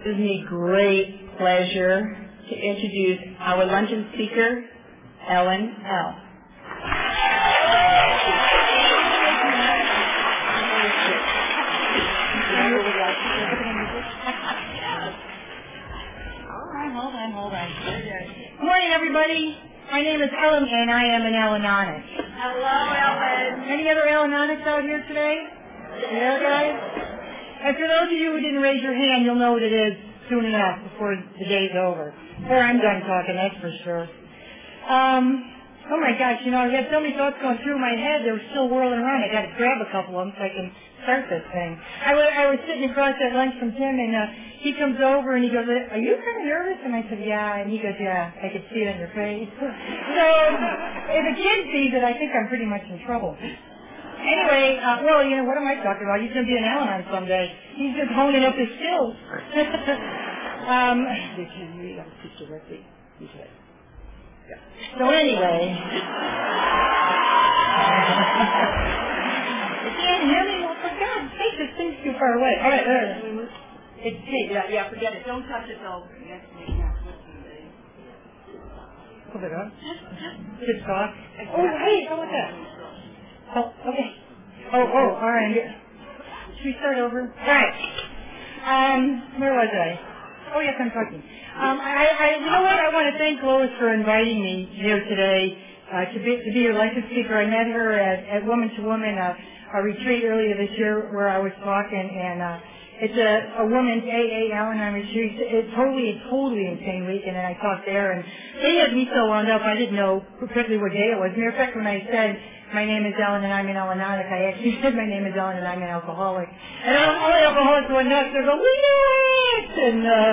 It gives me great pleasure to introduce our luncheon speaker, Ellen L. hold on, hold on. Good morning, everybody. My name is Ellen, and I am an Al-Anonic. Hello, Ellen. Any other Al-Anonics out here today? Yeah, guys? And for those of you who didn't raise your hand, you'll know what it is soon enough before the day's over. Or I'm done talking, that's for sure. Um, oh my gosh, you know, I had so many thoughts going through my head, they were still whirling around. I got to grab a couple of them so I can start this thing. I was, I was sitting across at lunch from Tim, and uh, he comes over and he goes, "Are you kind of nervous?" And I said, "Yeah." And he goes, "Yeah, I could see it on your face." so if a kid sees it, I think I'm pretty much in trouble. Anyway, uh, well, you know, what am I talking about? He's going to be an Al-Anon someday. He's just honing up his skills. um, They can read, I'll speak directly. He said. so anyway. you can't hear me? Well, for God's sake, this thing's too far away. All right, all right. It's. Yeah, yeah, forget it. Don't touch it though. Yes, yeah, Hold it up. Just talk. Oh, hey, how about that? Oh, okay. Oh, oh, all right. Should we start over? All right. Um, where was I? Oh, yes, I'm talking. Um, I, I, you know what? I want to thank Lois for inviting me here today uh, to be to be your lecture speaker. I met her at, at Woman to Woman, uh, a retreat earlier this year where I was talking, and uh, it's a, a woman's AA Al-Anon retreat. It's totally, totally insane weekend, and I talked there, and they had me so wound up, I didn't know particularly what day it was. Matter of fact, when I said, my name is Ellen and I'm an Al-Anonic, I actually said my name is Ellen and I'm an alcoholic. And all, the alcoholics went nuts. They're going, we know it! And, uh,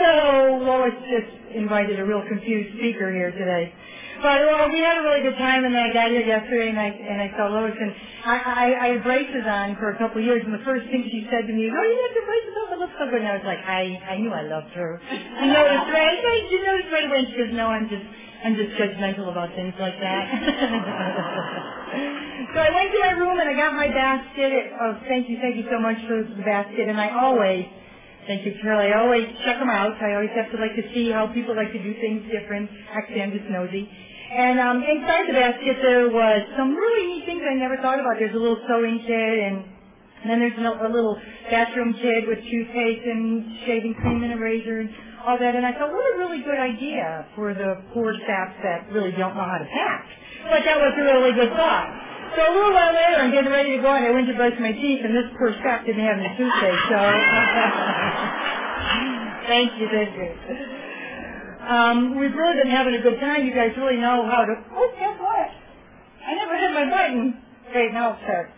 so Lois just invited a real confused speaker here today. But well, we had a really good time, and I got here yesterday, and I and I saw Lois, and I I, I had braces on for a couple of years, and the first thing she said to me is, "Oh, you got your braces on, they look so good." And I was like, I I knew I loved her. You noticed, right? You noticed right away. And she goes, "No, I'm just I'm just judgmental about things like that." so I went to my room and I got my basket. Of, thank you, thank you so much for the basket, and I always Thank you, Carol. I always check them out. I always have to like to see how people like to do things different. Actually, I'm just nosy. And um, inside the basket there was some really neat things I never thought about. There's a little sewing kit, and, then there's a, a little bathroom kit with toothpaste and shaving cream and a razor and all that. And I thought, what a really good idea for the poor staff that really don't know how to pack. But that was a really good thought. So a little while later, I'm getting ready to go, and I went to brush my teeth, and this poor staff didn't have any toothpaste. So thank you, thank you. Um, we've really been having a good time. You guys really know how to. Oh, guess what? I never hit my button. Great, now it's set.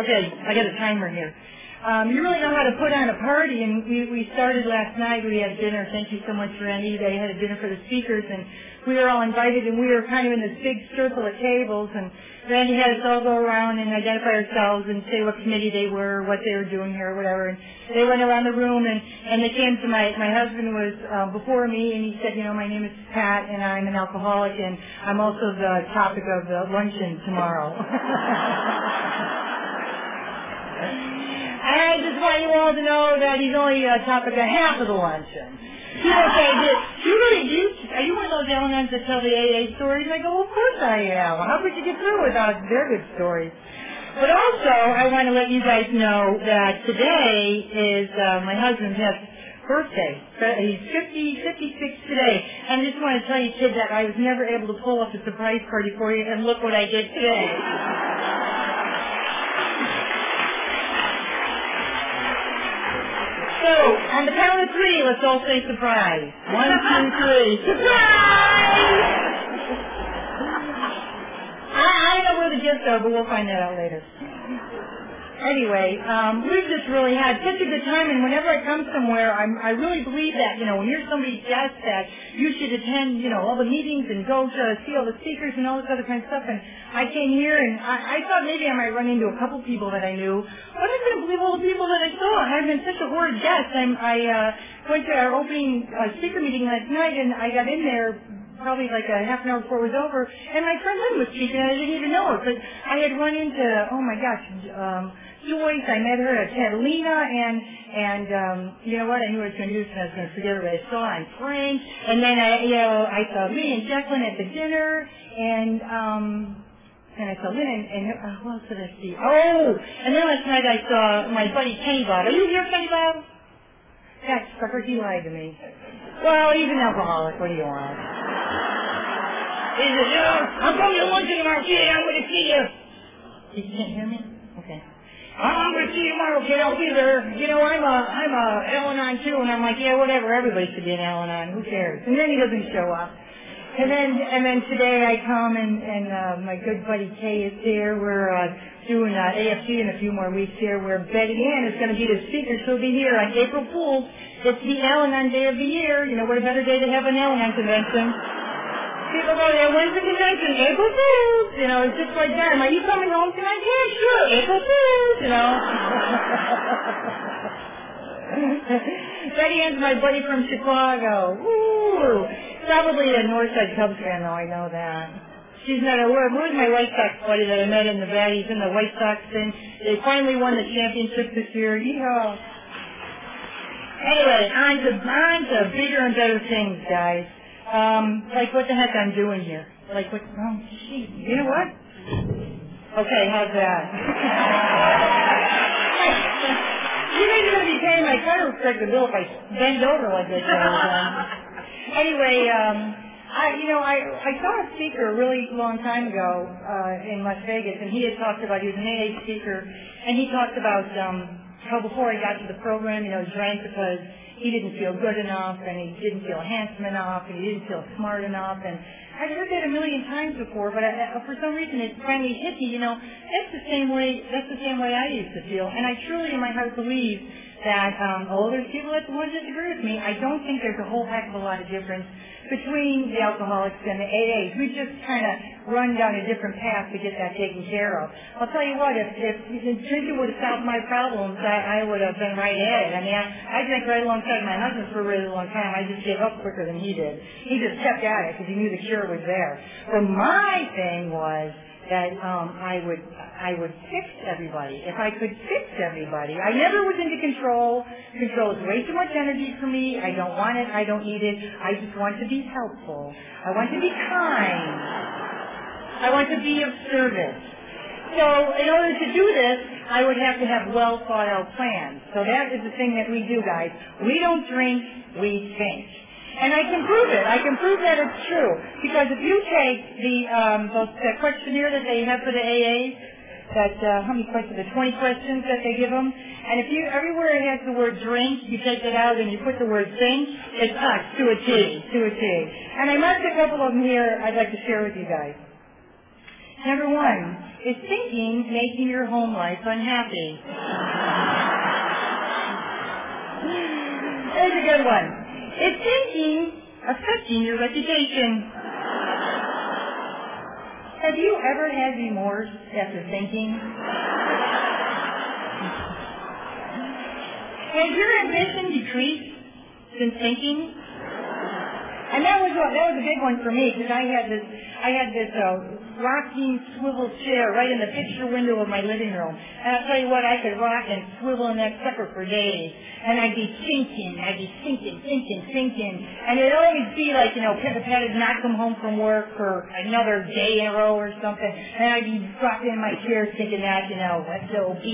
Okay, I got a timer here. Um, you really know how to put on a party, and we, we started last night. We had dinner. Thank you so much, Randy. They had a dinner for the speakers, and we were all invited, and we were kind of in this big circle of tables, and Randy had us all go around and identify ourselves and say what committee they were, what they were doing here, or whatever. And they went around the room, and and they came to my my husband was uh, before me, and he said, you know, my name is Pat, and I'm an alcoholic, and I'm also the topic of the luncheon tomorrow. I just want you all to know that he's only a topic of half of the luncheon. People say, do you really, do are you one of those Al-Anons that tell the AA stories? I go, well, of course I am. How could you get through without their good stories? But also, I want to let you guys know that today is uh, my husband's birthday. He's 50, 56 today. And I just want to tell you, kid, that I was never able to pull off a surprise party for you, and look what I did today. So, on the count of three, let's all say surprise. One, two, three. Surprise! I, I know where the gifts are, but we'll find that out later. Anyway, um, we've just really had such a good time, and whenever I come somewhere, I'm, I really believe that, you know, when you're somebody's guest, that you should attend, you know, all the meetings and go to see all the speakers and all this other kind of stuff. And I came here, and I, I thought maybe I might run into a couple people that I knew, but I couldn't believe all the people that I saw. I've been such a horrid guest. I'm, I uh, went to our opening uh, speaker meeting last night, and I got in there probably like a half an hour before it was over, and my friend Lynn was speaking, and I didn't even know it. But I had run into, oh my gosh, um, Joyce. I met her at Catalina, and and um, you know what? I knew I was going to do this, and I was going to forget what I saw. And Frank, and then I, you know, I saw me and Jacqueline at the dinner, and um, and I saw Lynn, and, and uh, who else did I see? Oh, and then last night I saw my buddy Kenny Bob. Are you here, Kenny Bob? That sucker, he lied to me. Well, he's an alcoholic. What do you want? He said, you I'm coming to lunch tomorrow, kid. I'm going to see you. You can't hear me? I'm to see you tomorrow, kid. I'll be there. You know, I'm a, I'm a Al-Anon too. And I'm like, yeah, whatever. Everybody should be an Al-Anon. Who cares? And then he doesn't show up. And then, and then today I come and, and, uh, my good buddy Kay is there. We're, uh, doing, uh, AFC in a few more weeks here where Betty Ann is going to be the speaker. She'll be here on April Fool's. It's the Al-Anon Day of the year. You know, what a better day to have an Al-Anon convention. People go there, when's the convention? April Fool's. You know, it's just like that. Are you coming home tonight? Yeah, sure. April Fool's, you know. Betty Ann's my buddy from Chicago. Woo! Probably a Northside Cubs fan, though. I know that. She's not a word. Where's my White Sox buddy that I met in the Valley? He's in the White Sox thing. They finally won the championship this year. Yeehaw! Anyway, on to, on to bigger and better things, guys. Um, like what the heck I'm doing here. Like what, oh, gee, you know what? Okay, how's that? you guys are going to be paying my car inspector bill if I bend over like this. Anyway, um, I, you know, I, I saw a speaker a really long time ago, uh, in Las Vegas, and he had talked about, he was an AA speaker, and he talked about, um, how before he got to the program, you know, he drank because he didn't feel good enough, and he didn't feel handsome enough, and he didn't feel smart enough, and I'd heard that a million times before, but I, for some reason it finally hit me, you know, that's the same way, that's the same way I used to feel, and I truly in my heart believe that, um, oh, there's people that would disagree with me. I don't think there's a whole heck of a lot of difference between the alcoholics and the AAs. We just kind of run down a different path to get that taken care of. I'll tell you what, if, if, if drinking would have solved my problems, I, I would have been right at it. I mean, I, I drank right alongside my husband for a really long time. I just gave up quicker than he did. He just kept at it because he knew the cure was there. But my thing was, that um, I would I would fix everybody. If I could fix everybody, I never was into control. Control is way too much energy for me. I don't want it. I don't need it. I just want to be helpful. I want to be kind. I want to be of service. So in order to do this, I would have to have well thought out plans. So that is the thing that we do, guys. We don't drink, we think. And I can prove it. I can prove that it's true. Because if you take the, um, those, the questionnaire that they have for the AAs, that, uh, how many questions, the 20 questions that they give them, and if you, everywhere it has the word drink, you take it out and you put the word think, it's us, to a T, to a T. And I marked a couple of them here I'd like to share with you guys. Number one, is thinking making your home life unhappy? There's a good one. Is thinking affecting your reputation? Have you ever had remorse after thinking? Has your ambition decreased since thinking? And that was what, that was a big one for me because I had this I had this uh, rocking swivel chair right in the picture window of my living room. And I'll tell you what, I could rock and swivel in that sucker for days. And I'd be thinking, I'd be thinking, thinking, thinking. And it'd always be like, you know, Pippa Pat had not come home from work for another day in a row or something. And I'd be rocking in my chair thinking that, you know, SOB,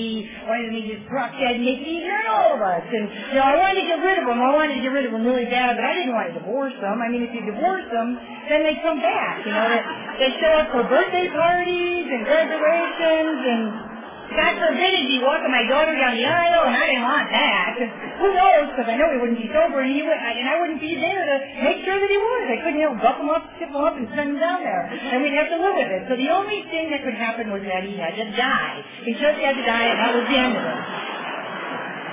why didn't he just rock that and make it easier all of us? And, you know, I wanted to get rid of them. I wanted to get rid of them really bad, but I didn't want to divorce them. I mean, if you divorce them, then they come back, you know. They, they show up for birthday parties and graduations and God forbid he'd be walking my daughter down the aisle, and I didn't want that. Who knows? Because I know he wouldn't be sober, and he would, and I wouldn't be there to make sure that he was. I couldn't, know, buck him up, tip him up, and send him down there, and we'd have to live with it. So the only thing that could happen was that he had to die. He just had to die, and that was the end of it.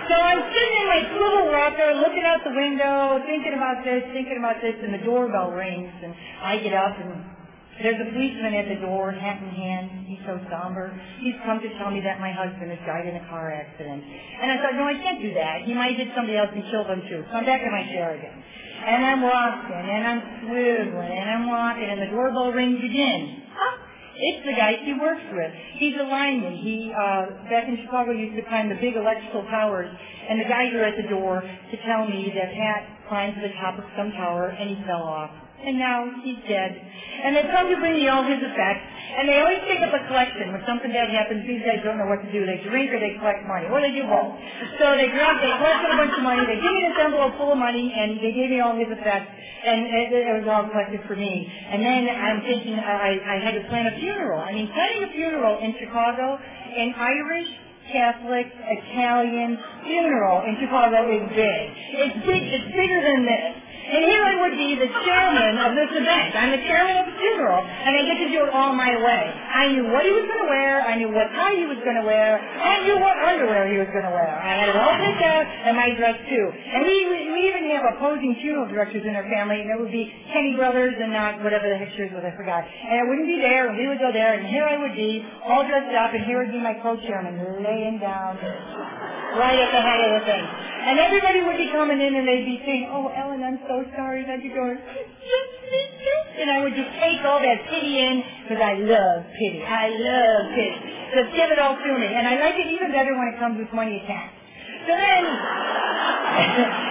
So I'm sitting in my swivel rocker, looking out the window, thinking about this, thinking about this, and the doorbell rings, and I get up and there's a policeman at the door, hat in hand. He's so somber. He's come to tell me that my husband has died in a car accident. And I thought, no, I can't do that. He might hit somebody else and kill them too. So I'm back in my chair again. And I'm walking, and I'm swiveling, and I'm walking, and the doorbell rings again. Huh? It's the guy he works with. He's a lineman. He, uh, back in Chicago, used to climb the big electrical towers, and the guys are at the door to tell me that Pat climbed to the top of some tower and he fell off and now he's dead. And they come to bring me all his effects, and they always pick up a collection. When something bad happens, these guys don't know what to do. They drink or they collect money, or they do both. So they grab, they collected a bunch of money, they give me this envelope full of money, and they gave me all his effects, and it, it was all collected for me. And then I'm thinking I, I had to plan a funeral. I mean, planning a funeral in Chicago, an Irish Catholic Italian funeral in Chicago is big. It's big. It's bigger than this. And here I would be the chairman of this event. I'm the chairman of the funeral, and I get to do it all my way. I knew what he was going to wear. I knew what tie he was going to wear. I knew what underwear he was going to wear. I had it all picked out, and my dress too. And we, we even have opposing funeral directors in our family, and it would be Kenny Brothers and not whatever the pictures was, I forgot. And I wouldn't be there, and we would go there, and here I would be, all dressed up, and here would be my co-chairman laying down right at the head of the thing. And everybody would be coming in and they'd be saying, oh, Ellen, I'm so sorry. I'd be going, and I would just take all that pity in because I love pity. I love pity. Just give it all to me. And I like it even better when it comes with money attached. Then,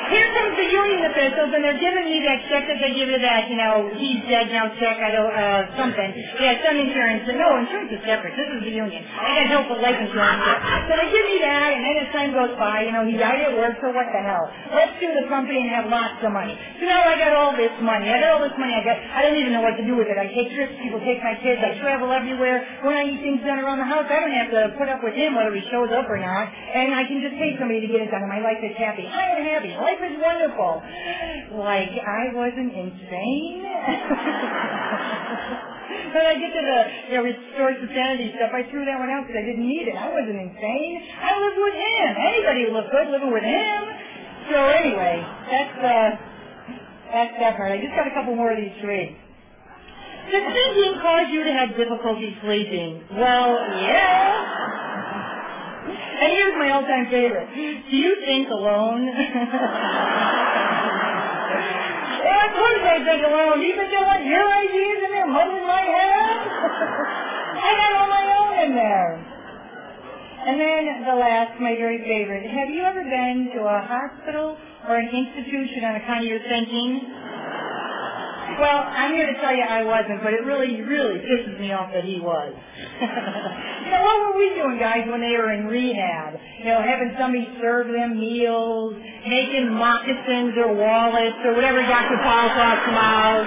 here comes the union officials, and they're giving me that check that they give you that, you know, he's dead now check, I don't, uh, something. Yeah, some insurance. But no, insurance is separate. This is the union. I got help with life insurance. So they give me that, and then as time goes by, you know, he died at work, so what the hell? Let's sue the company and have lots of money. So now I got all this money. I got all this money. I got, I don't even know what to do with it. I take trips, people take my kids, I travel everywhere. When I need things done around the house, I don't have to put up with him whether he shows up or not, and I can just pay somebody to done, and my life is happy. I am happy. Life is wonderful. Like I wasn't insane. When I get to the you know, restore sanity stuff, I threw that one out because I didn't need it. I wasn't insane. I lived with him. Anybody would look good living with him. So anyway, that's uh, that's that part. I just got a couple more of these read. Does thinking cause you to have difficulty sleeping? Well, yeah. And here's my all-time favorite. Do you think alone? well, of course I think alone. You think I want your ideas in there muddling my head? I got all my own in there. And then the last, my very favorite. Have you ever been to a hospital or an institution on account of your thinking? Well, I'm here to tell you I wasn't, but it really, really pisses me off that he was. you know, what were we doing, guys, when they were in rehab? You know, having somebody serve them meals, making moccasins or wallets or whatever Dr. Paul talks about.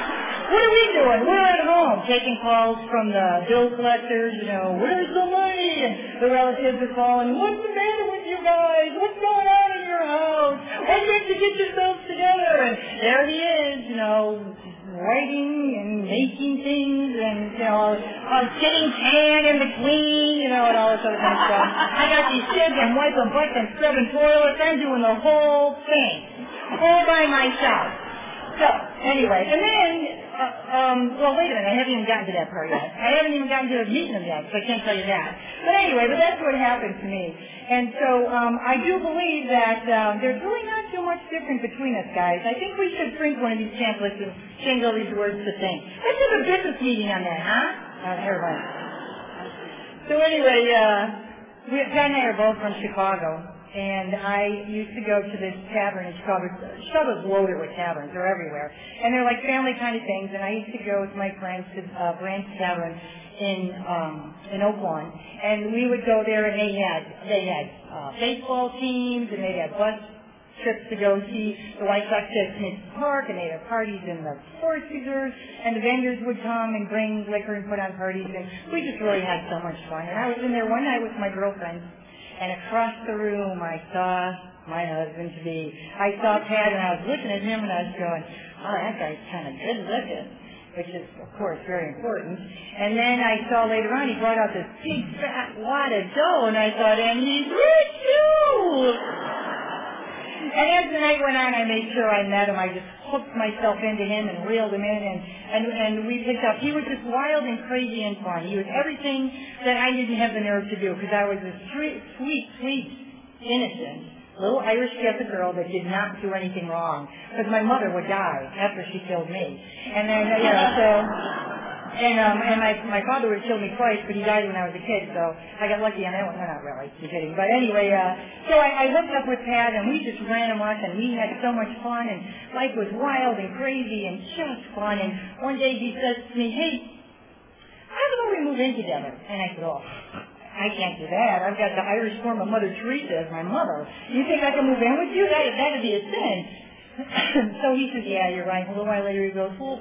What are we doing? We're at home taking calls from the bill collectors, you know, where's the money? And the relatives are calling, what's the matter with you guys? What's going on in your house? Why can't you get yourselves together? And there he is, you know, writing and making things and, you know, uh, getting tan in between, you know, and all this other kind of stuff. I got these kids, I'm wiping butts and scrubbing toilets, I'm doing the whole thing, all by myself. So, anyway, and then, uh, um, well, wait a minute, I haven't even gotten to that part yet. I haven't even gotten to the meeting yet, so I can't tell you that. But anyway, but that's what happened to me. And so, um, I do believe that, um, there's really not too much difference between us guys. I think we should print one of these pamphlets and change all these words to things. Let's have a business meeting on that, huh? Uh, everybody. So anyway, uh, we, Pat and I are both from Chicago and I used to go to this tavern in Chicago. Chicago's loaded with taverns; they're everywhere, and they're like family kind of things. And I used to go with my friends to uh, Branch Tavern in um, in Oak and we would go there, and they had they had uh, baseball teams, and they had bus trips to go see the White Sox at Smith Park, and they had parties in the sports reserve, and the vendors would come and bring liquor and put on parties, and we just really had so much fun. And I was in there one night with my girlfriend and across the room I saw my husband to be. I saw Pat and I was looking at him and I was going, oh, that guy's kind of good looking, which is, of course, very important. And then I saw later on he brought out this big fat wad of dough and I thought, and he's rich too! And as the night went on, I made sure I met him. I just hooked myself into him and reeled him in, and, and, and we picked up. He was just wild and crazy and fun. He was everything that I didn't have the nerve to do because I was a sweet, sweet, sweet, innocent little Irish Catholic girl that did not do anything wrong because my mother would die after she killed me. And then, you know, so And um, and my my father would killed me twice, but he died when I was a kid, so I got lucky on that one. No, not really. You're kidding. But anyway, uh, so I, I hooked up with Pat, and we just ran amok, and we had so much fun, and life was wild and crazy and just fun. And one day he says to me, "Hey, how about we move in together?" And I said, "Oh." I can't do that. I've got the Irish form of Mother Teresa as my mother. You think I can move in with you? That that'd be a sin. so he says, Yeah, you're right. A little while later he goes, Well,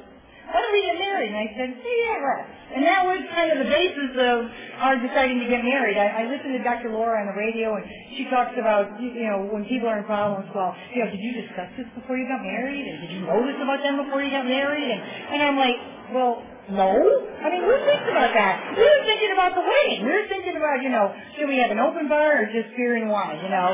why don't we get married? And I said, hey, yeah, right. And that was kind of the basis of our deciding to get married. I, I listened to Dr. Laura on the radio, and she talks about, you know, when people are in problems, well, you know, did you discuss this before you got married? And did you know this about them before you got married? And, and I'm like, well, no. I mean, who thinks about that? We were thinking about the wedding. We were thinking about, you know, should we have an open bar or just beer and wine, you know?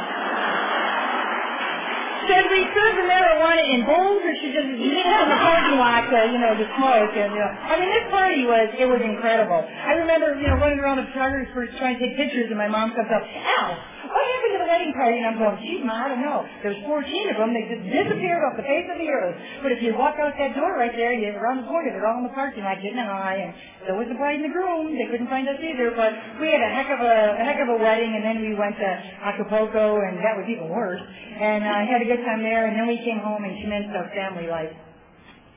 Should we serve the marijuana in bowls or should just leave it in the parking lot to, you know, to smoke? And, you know, I mean, this party was, it was incredible. I remember, you know, running around the photographers trying to take pictures and my mom comes up, Al, what happened to the wedding party? And I'm going, geez, ma, I don't know. There's 14 of them. They just disappeared off the face of the earth. But if you walk out that door right there, you're around the corner, they're all in the parking lot getting high. And so was the bride and the groom. They couldn't find us either. But we had a heck of a, a heck of a wedding. And then we went to Acapulco, and that was even worse. And I had a good time there. And then we came home and commenced our family life.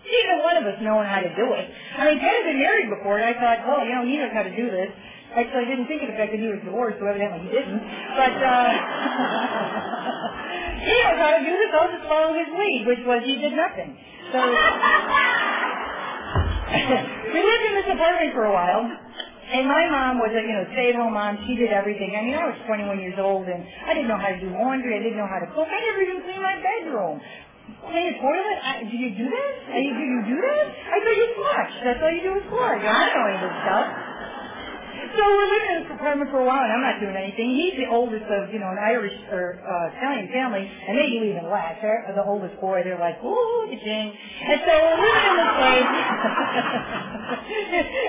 Neither one of us knowing how to do it. I mean, Ted had been married before, and I thought, oh, you know, he knows how to do this. Actually, I didn't think of the fact that he was divorced, so evidently he didn't. But uh, he knows how to do this. I'll just follow his lead, which was he did nothing. So we lived in this apartment for a while. And my mom was a, you know, stay-at-home mom. She did everything. I mean, I was 21 years old, and I didn't know how to do laundry. I didn't know how to cook. I never even cleaned my bedroom. Clean the toilet? I, do you do that? Do you, do that? I thought you flush. That's all you do is flush. I don't know any of this stuff. So we're living in this apartment for a while, and I'm not doing anything. He's the oldest of, you know, an Irish or uh, Italian family, and they do even less. They're the oldest boy. They're like, ooh, the king. And so we're living in this place.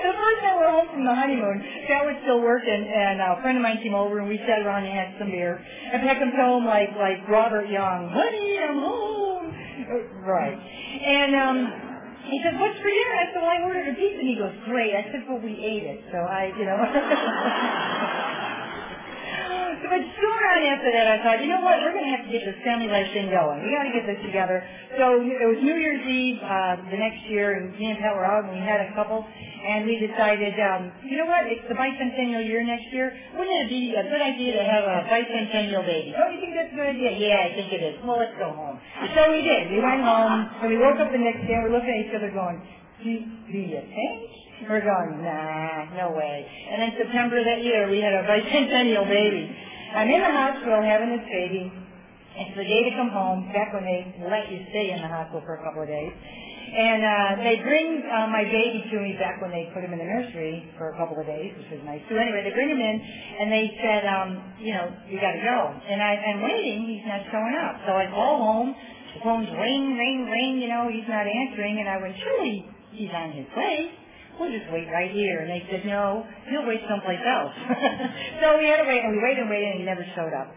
the first time we're home from the honeymoon, Scott was still working, and a friend of mine came over, and we sat around and had some beer. And Peck comes home like like Robert Young, honey, I'm home. Right. And um he said, what's for dinner? I said, well, I ordered a pizza. And he goes, great. I said, well, we ate it. So I, you know. but soon on after that, I thought, you know what? We're going to have to get this family life thing going. We got to get this together. So it was New Year's Eve uh, the next year, and me and Pat were out, and we had a couple and we decided, um, you know what, it's the bicentennial year next year. Wouldn't it be a good idea to have a bicentennial baby? Don't you think that's a good idea? Yeah, I think it is. Well, let's go home. So we did. We went home, and we woke up the next day, and we're looking at each other going, do, do you think? We're going, nah, no way. And then September that year, we had a bicentennial baby. I'm in the hospital having this baby. It's the day to come home, back when they let you stay in the hospital for a couple of days. And uh, they bring uh, my baby to me back when they put him in the nursery for a couple of days, which was nice. So anyway, they bring him in, and they said, um, you know, you got to go. And I, I'm waiting. He's not showing up. So I call home. The phone's ring, ring, ring. You know, he's not answering. And I went, surely he's on his way. We'll just wait right here. And they said, no, he'll wait someplace else. so we had to wait, and we waited and waited, and he never showed up.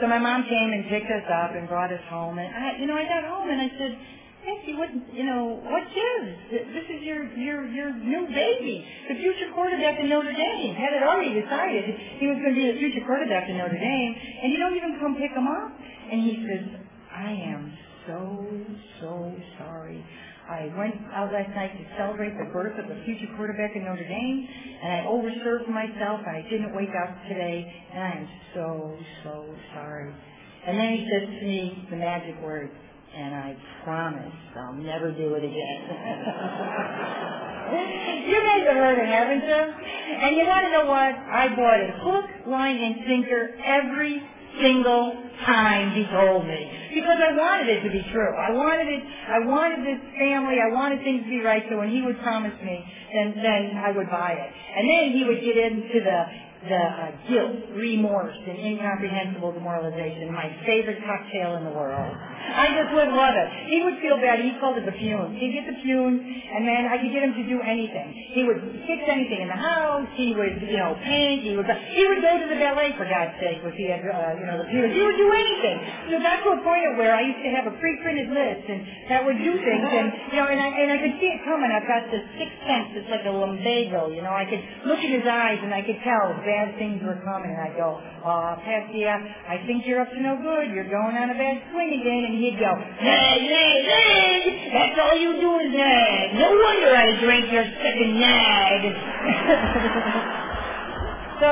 So my mom came and picked us up and brought us home. And I, you know, I got home and I said, Nancy, what you know, what gives? This is your your your new baby, the future quarterback in Notre Dame. Had it already decided he was going to be the future quarterback in Notre Dame, and you don't even come pick him up. And he says, I am so so sorry. I went out last night to celebrate the birth of the future quarterback in Notre Dame, and I overserved myself, I didn't wake up today, and I am so so sorry. And then he says to me the magic words, and I promise I'll never do it again. you guys have heard it, haven't you? And you want to know what? I bought it hook, line, and sinker every single time he told me because I wanted it to be true. I wanted it. I wanted this family. I wanted things to be right. So when he would promise me, then then I would buy it. And then he would get into the the uh, guilt, remorse, and incomprehensible demoralization. My favorite cocktail in the world. I just would love it. He would feel bad. He called it the fumes. He'd get the fumes, and then I could get him to do anything. He would fix anything in the house. He would, you know, paint. He would. He would go to the ballet for God's sake if he had, uh, you know, the fumes. He would do anything. So got to a point of where I used to have a pre-printed list, and that would do things, and you know, and I and I could see it coming. I've got this sixth sense. It's like a lumbago. You know, I could look in his eyes, and I could tell bad things were coming, and I'd go, "Oh, Patsy, I think you're up to no good. You're going on a bad swing again." And he'd go, "Nag, nag, nag. That's all you do is nag. No wonder I drink your second nag." So,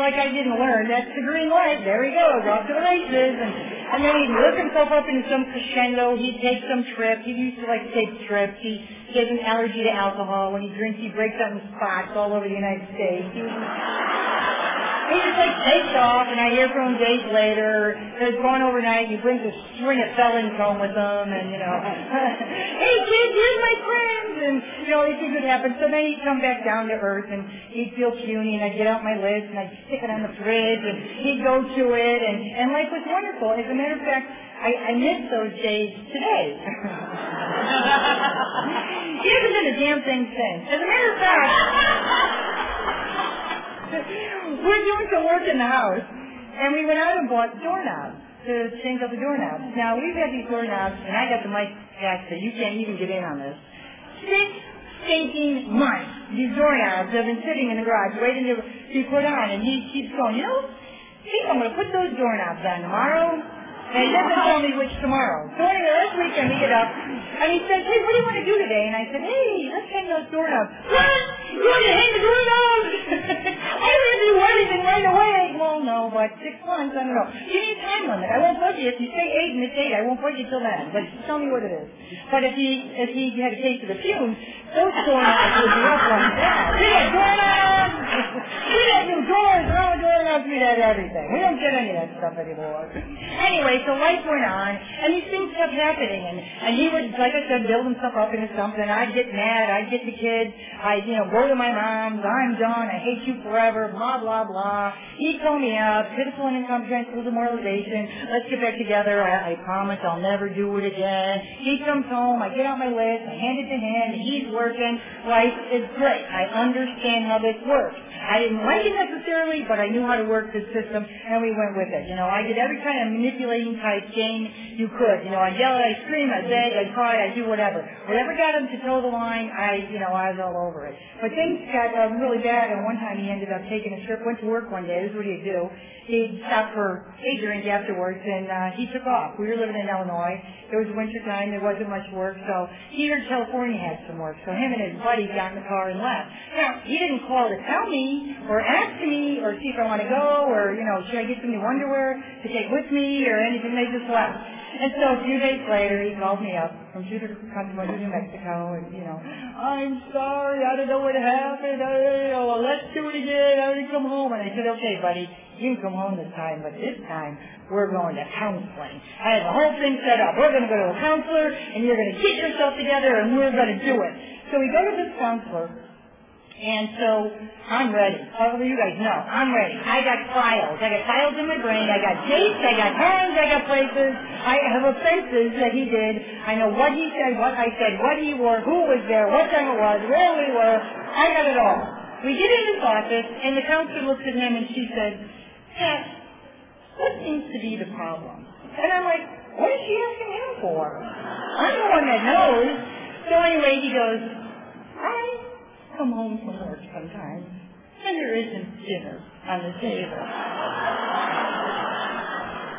like I didn't learn, that's the green light. There he goes, off to the races. And, and then he'd work himself up into some crescendo. He'd take some trips. He used to like take trips. He, he has an allergy to alcohol. When he drinks, he breaks out in spots all over the United States. He he just like takes off, and I hear from him days later. He's going overnight. And he brings a string of felons home with him, and you know, hey kids, here's my friends, and you know, these things would happen. So then he'd come back down to earth, and he'd feel puny, and I'd get out my list, and I'd stick it on the fridge, and he'd go to it, and and life was wonderful. As a matter of fact, I, I miss those days today. he hasn't done a damn thing since. As a matter of fact. We're doing some work in the house, and we went out and bought doorknobs to change out the doorknobs. Now, we've had these doorknobs, and I got the mic back, so you can't even get in on this. Six stinking months, these doorknobs have been sitting in the garage waiting to be put on, and he keeps going, you know, I think I'm going to put those doorknobs on tomorrow. And he doesn't tell me which tomorrow. So anyway, last weekend we get up, and he says, hey, what do you want to do today? And I said, hey, let's hang those doorknobs. What? You want to hang the doorknobs? I to do anything right away. Well, no, but six months, I don't know. Give me a time limit. I won't budge you. If you say eight and it's eight, I won't budge you till then. But tell me what it is. But if he if he had a taste of the fumes, those doorknobs would be up like that. We doorknobs. We new doors. All the doorknobs. We had everything. We don't get any of that stuff anymore. Anyway, so life went on, and these things kept happening, and and he would, like I said, build himself up into something. I'd get mad. I'd get the kids. I'd you know go to my mom's. I'm done. I hate you forever. Blah blah blah. He'd call me out. Pitiful and incomprehensible demoralization. Let's get back together. I, I promise I'll never do it again. He comes home. I get out my list. I hand it to him. He's working. Life is great. I understand how this works. I didn't like it necessarily, but I knew how to work this system, and we went with it. You know, I did every kind of manipulating type game you could. You know, I'd yell, I'd scream, I'd beg, I'd cry, I'd do whatever. Whatever got him to toe the line, I, you know, I was all over it. But things got uh, really bad, and one time he ended up taking a trip, went to work one day. This is what he'd do. He'd stop for a drink afterwards, and uh, he took off. We were living in Illinois. It was winter time. There wasn't much work, so he heard California had some work. So him and his buddy got in the car and left. Now, he didn't call to tell me or ask me or see if I want to go or, you know, should I get some new underwear to take with me or anything. They just left. And so a few days later, he called me up from Jupiter, Country, New Mexico, and, you know, I'm sorry, I don't know what happened. I, you know, let's do it again. I didn't come home. And I said, okay, buddy, you can come home this time, but this time we're going to counseling. I had the whole thing set up. We're going to go to a counselor, and you're going to get yourself together, and we're going to do it. So we go to this counselor, and so I'm ready. Of you guys know, I'm ready. I got files. I got files in my brain. I got dates. I got times. I got places. I have offenses that he did. I know what he said, what I said, what he wore, who was there, what time it was, where we were. I got it all. We get in his office, and the counselor looks at him, and she said, Pat, what seems to be the problem? And I'm like, what is she asking him for? I'm the one that knows. So anyway, he goes, come home from work sometimes, and there isn't dinner on the table.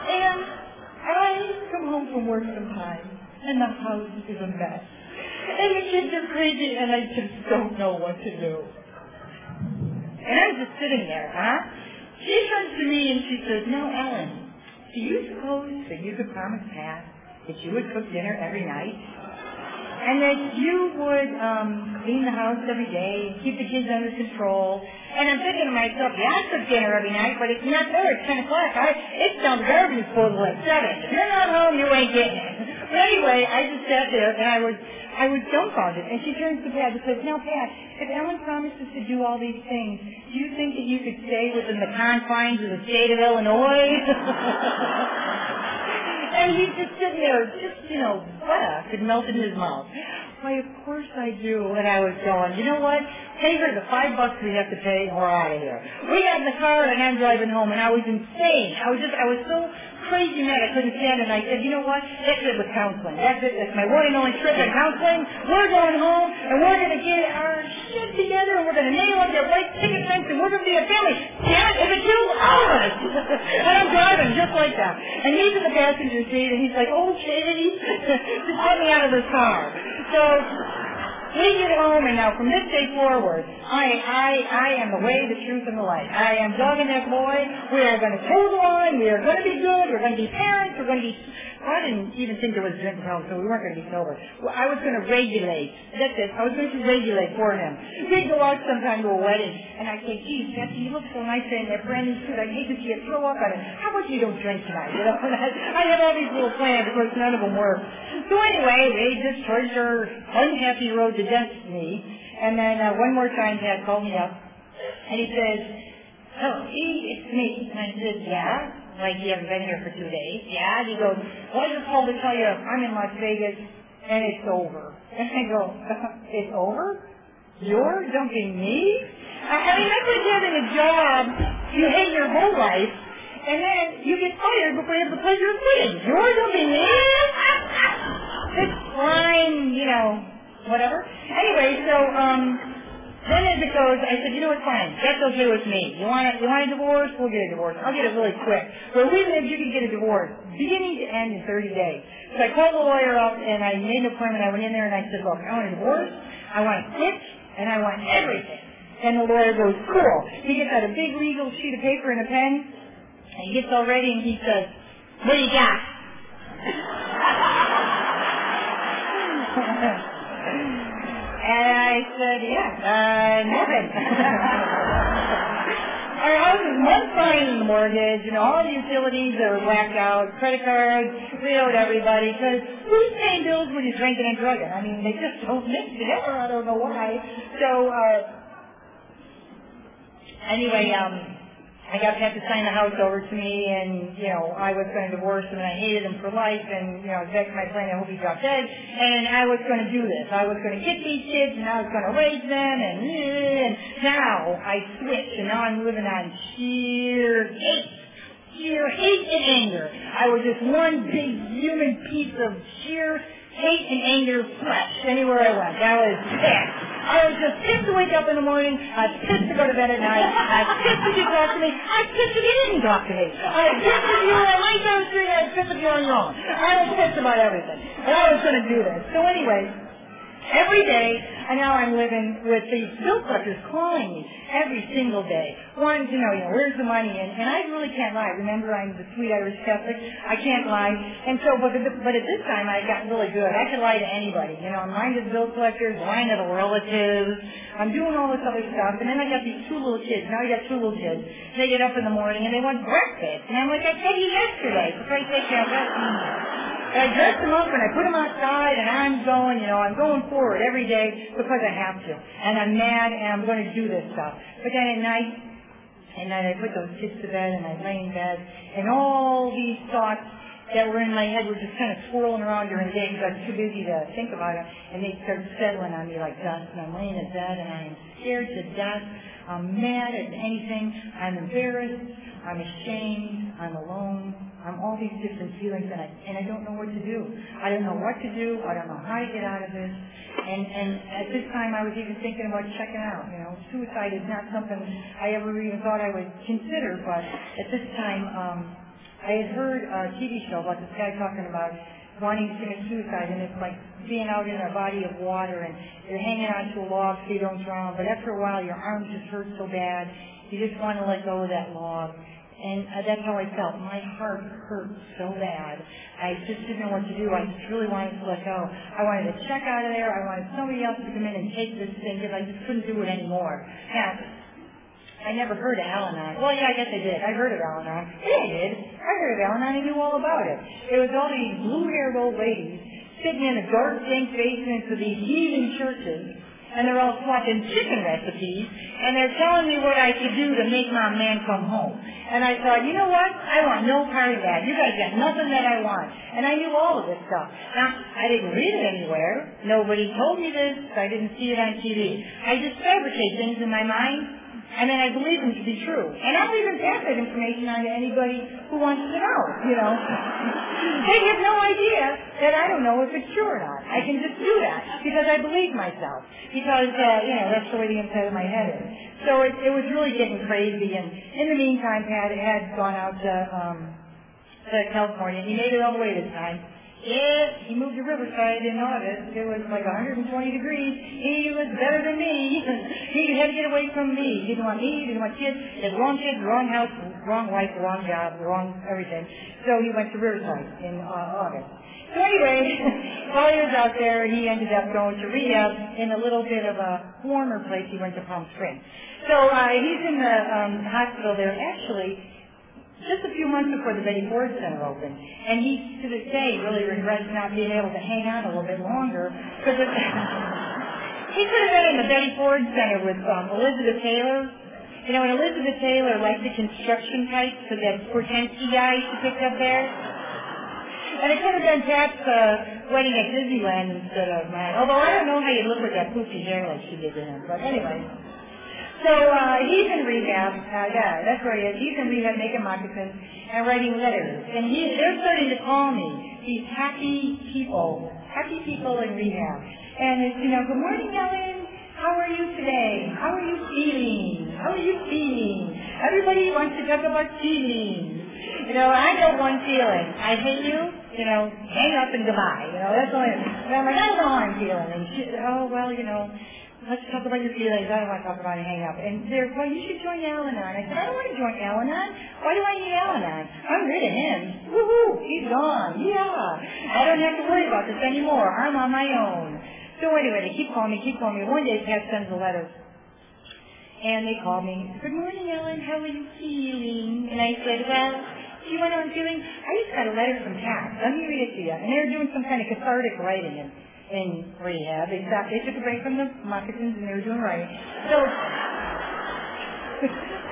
And I come home from work sometimes, and the house is a mess. And the kids are crazy, and I just don't know what to do. And I'm just sitting there, huh? She turns to me and she says, Now, Ellen, do you suppose that you could promise Pat that you would cook dinner every night? And that you would um, clean the house every day keep the kids under control. And I'm thinking to myself, yeah, I cook dinner every night, but it's not there. It's 10 o'clock. I, it's down the garbage disposal at 7. If you're not home, you ain't getting it. But anyway, I just sat there and I was, I I was dumbfounded. And she turns to Pat and says, now Pat, if Ellen promises to do all these things, do you think that you could stay within the confines of the state of Illinois? and he's just sitting there, just, you know, butter could melt in his mouth. Why, of course I do. And I was going, you know what? Pay her the five bucks we have to pay and we're out of here. We got in the car and I'm driving home and I was insane. I was just, I was so crazy mad I couldn't stand it. And I said, you know what? That's it with counseling. That's it. That's my one and only trip in counseling. We're going home and we're going to get our shit together and we're going to nail up their white picket fence and we're going to be a family. It, if it kills all of us. and I'm driving just like that. And he's in the passenger seat and he's like, okay, just let me out of the car. So we get home, and now from this day forward, I, I, I am the way, the truth, and the light. I am dogging that boy. We are going to the line. We are going to be good. We're going to be parents. We're going to be. I didn't even think there was a drinking problem, so we weren't going to be sober. Well, I was going to regulate. That's it. I was going to regulate for him. We'd go out sometime to a wedding, and I'd say, geez, Jesse, you look so nice in that brand new suit. I'd hate to see you throw up on it. How about you don't drink tonight? You know, I, had all these little plans. Of course, none of them worked. So anyway, they just trudged our unhappy road to destiny. And then uh, one more time, Dad called me up, and he says, "Oh, E, it's me." And I said, "Yeah." Like you haven't been here for two days. Yeah. He goes, "Well, I just called to tell you I'm in Las Vegas, and it's over." And I go, "It's over? You're dumping me?" I mean, that's like having a job you hate your whole life, and then you get fired before you have the pleasure of quitting. You're dumping me? It's fine, you know, whatever. Anyway, so um, then as it goes, I said, you know what, fine, that's okay with me. You want a, you want a divorce? We'll get a divorce. I'll get it really quick. Where we live, you can get a divorce beginning to end in 30 days. So I called the lawyer up and I made an appointment. I went in there and I said, look, I want a divorce. I want a switch and I want everything. And the lawyer goes, cool. He gets out a big legal sheet of paper and a pen. And he gets all ready and he says, what do you got? And I said, yeah, uh, nothing. Our house is one fine mortgage, and all the utilities are whacked out, credit cards, we owed everybody, because who's paying bills when you're drinking and drugging? I mean, they just don't mix together, I don't know why. So, uh, anyway, um, I got Pat to sign the house over to me, and you know I was going to divorce him, and I hated him for life, and you know that's my plan. I hope he dropped dead, and I was going to do this. I was going to get these kids, and I was going to raise them, and, and now I switch, and now I'm living on sheer hate, sheer hate and anger. I was just one big human piece of sheer hate and anger flesh anywhere I went. I was pissed. I was just to wake up in the morning. I pissed to go to bed at night. I pissed that you talked to me. I pissed that you didn't talk to me. I pissed that you were side of the street. I pissed that you were on your own. I was pissed about everything. And I was going to do this. So anyway, every day, and now I'm living with these bill collectors calling me every single day, wanting to know, you know, where's the money? And, and I really can't lie. Remember, I'm the sweet Irish Catholic. I can't lie. And so, but, but at this time, I got really good. I could lie to anybody. You know, I'm lying to the bill collectors, lying to the relatives. I'm doing all this other stuff. And then I got these two little kids. Now I got two little kids. They get up in the morning and they want breakfast. And I'm like, I told you yesterday. For Christ's sake, you know, and I dress them up and I put them outside and I'm going, you know, I'm going forward every day because I have to. And I'm mad and I'm going to do this stuff. But then at night, and then I put those kids to bed and I lay in bed and all these thoughts that were in my head were just kind of swirling around during the day because I was too busy to think about them and they started settling on me like dust and I'm laying in bed and I am scared to death. I'm mad at anything. I'm embarrassed. I'm ashamed. I'm alone. I'm all these different feelings, and I and I don't know what to do. I don't know what to do. I don't know how to get out of this. And and at this time, I was even thinking about checking out. You know, suicide is not something I ever even thought I would consider. But at this time, um, I had heard a TV show about this guy talking about wanting to commit suicide, and it's like being out in a body of water, and you're hanging onto a log so you don't drown. But after a while, your arms just hurt so bad, you just want to let go of that log. And uh, that's how I felt. My heart hurt so bad. I just didn't know what to do. I just really wanted to let go. I wanted to check out of there. I wanted somebody else to come in and take this thing because I just couldn't do it anymore. Now, I never heard of Al-Anon. Well, yeah, I guess I did. I heard of Al-Anon. Yeah, I did. I heard of Al-Anon. I knew all about it. It was all these blue-haired old ladies sitting in a dark, dank basements of these heathen churches, and they're all swapping chicken recipes, and they're telling me what I should do to make my man come home. And I thought, you know what? I want no part of that. You guys got nothing that I want. And I knew all of this stuff. Now, I didn't read it anywhere. Nobody told me this. I didn't see it on TV. I just fabricate things in my mind and then I believe them to be true. And I'll even pass that information on to anybody who wants to know, you know. they have no idea that I don't know if it's true or not. I can just do that because I believe myself. Because, uh, you know, that's the way the inside of my head is. So it, it was really getting crazy. And in the meantime, Pat had gone out to, um, to California. He made it all the way this time. Yeah, he moved to Riverside in August. It was like 120 degrees. He was better than me. he had to get away from me. He didn't want me. He didn't want kids. He had wrong kids, wrong house, wrong wife, wrong job, wrong everything. So he went to Riverside in uh, August. So anyway, while he was out there, he ended up going to rehab in a little bit of a warmer place. He went to Palm Springs. So uh, he's in the um, hospital there. Actually, just a few months before the Betty Ford Center opened. And he, to this day, really regrets not being able to hang out a little bit longer because he could have been in the Betty Ford Center with um, Elizabeth Taylor. You know, and Elizabeth Taylor liked the construction types because that Fortensky guy she picked up there. And it could have been Pat's uh, wedding at Disneyland instead of mine. Although I don't know how you look with that poofy hair like she did to him. But anyway. So uh, he's in rehab. Uh, yeah, that's where he is. He's in rehab making moccasins and writing letters. And he, they're starting to call me these happy people, happy people in rehab. And it's, you know, good morning, Ellen. How are you today? How are you feeling? How are you feeling? Everybody wants to talk about feelings. You know, I know one feeling. I hate you. You know, hang up and goodbye. You know, that's. I, and I'm like, I don't know how I'm feeling. And she, oh well, you know, let's talk about your feelings. I don't want to talk about it. Hang up. And they're, well, you should join Al-Anon. I said, I don't want to join Al-Anon. Why do I need Al-Anon? I'm rid of him. Woohoo! He's gone. Yeah. I don't have to worry about this anymore. I'm on my own. So anyway, they keep calling me, keep calling me. One day, Pat sends a letter. And they call me, good morning, Ellen. How are you feeling? And I said, well, do you know how I'm feeling? I just got a letter from Pat. Let me read it to you. And they were doing some kind of cathartic writing. And in rehab. Stopped, they took a break from the moccasins and they were doing right. So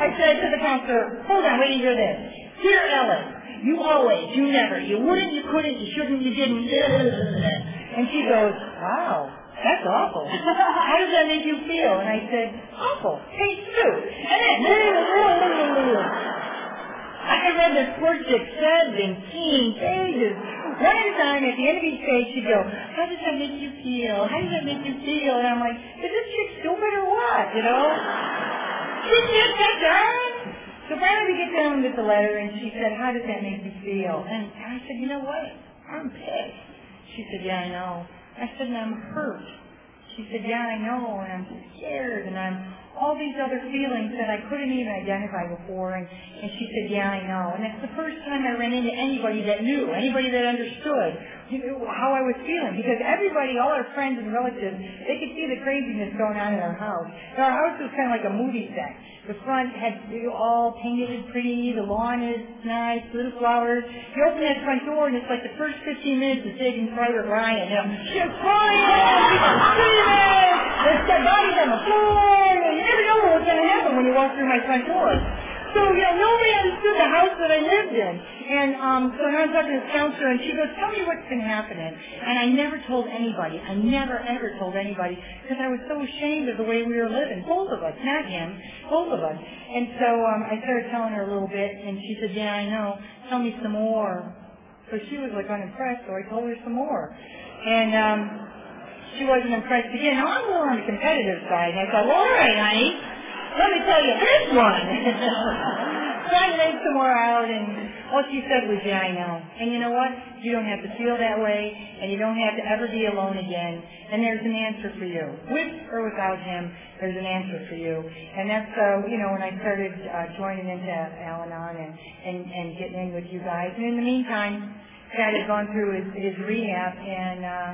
I said to the counselor, hold on, wait to hear this. Dear Ellen, you always, you never, you wouldn't, you couldn't, you shouldn't, you didn't. And she goes, wow, that's awful. How does that make you feel? And I said, awful. Hey, Sue. And then, I read this poor chick 17 pages one time, at the end of each page, she'd go, how does that make you feel? How does that make you feel? And I'm like, is this chick stupid or what, you know? She just got done. So finally we get down with the letter, and she said, how does that make you feel? And I said, you know what? I'm pissed. She said, yeah, I know. I said, and I'm hurt. She said, yeah, I know, and I'm scared, and I'm all these other feelings that I couldn't even identify before. And, and she said, yeah, I know. And it's the first time I ran into anybody that knew, anybody that understood how I was feeling. Because everybody, all our friends and relatives, they could see the craziness going on in our house. And our house was kind of like a movie set. The front had all painted pretty, the lawn is nice, little flowers. You open that front door and it's like the first 15 minutes of Saving Private Ryan. You know, she's screaming, there's dead bodies on the floor, you never know what's going to happen when you walk through my front door. So, know, nobody understood the house that I lived in. And um, so now I'm talking to this counselor, and she goes, tell me what's been happening. And I never told anybody. I never, ever told anybody because I was so ashamed of the way we were living. Both of us, not him, both of us. And so um, I started telling her a little bit, and she said, yeah, I know. Tell me some more. So she was like unimpressed, so I told her some more. And um, she wasn't impressed again. I'm more on the competitive side. And I thought, well, all right, honey, let me tell you this one. so I laid some more out, and all she said was, yeah, I know. And you know what? You don't have to feel that way, and you don't have to ever be alone again. And there's an answer for you. With or without him, there's an answer for you. And that's, uh, you know, when I started uh, joining into Al-Anon and, and, and getting in with you guys. And in the meantime, Pat had gone through his, his rehab, and uh,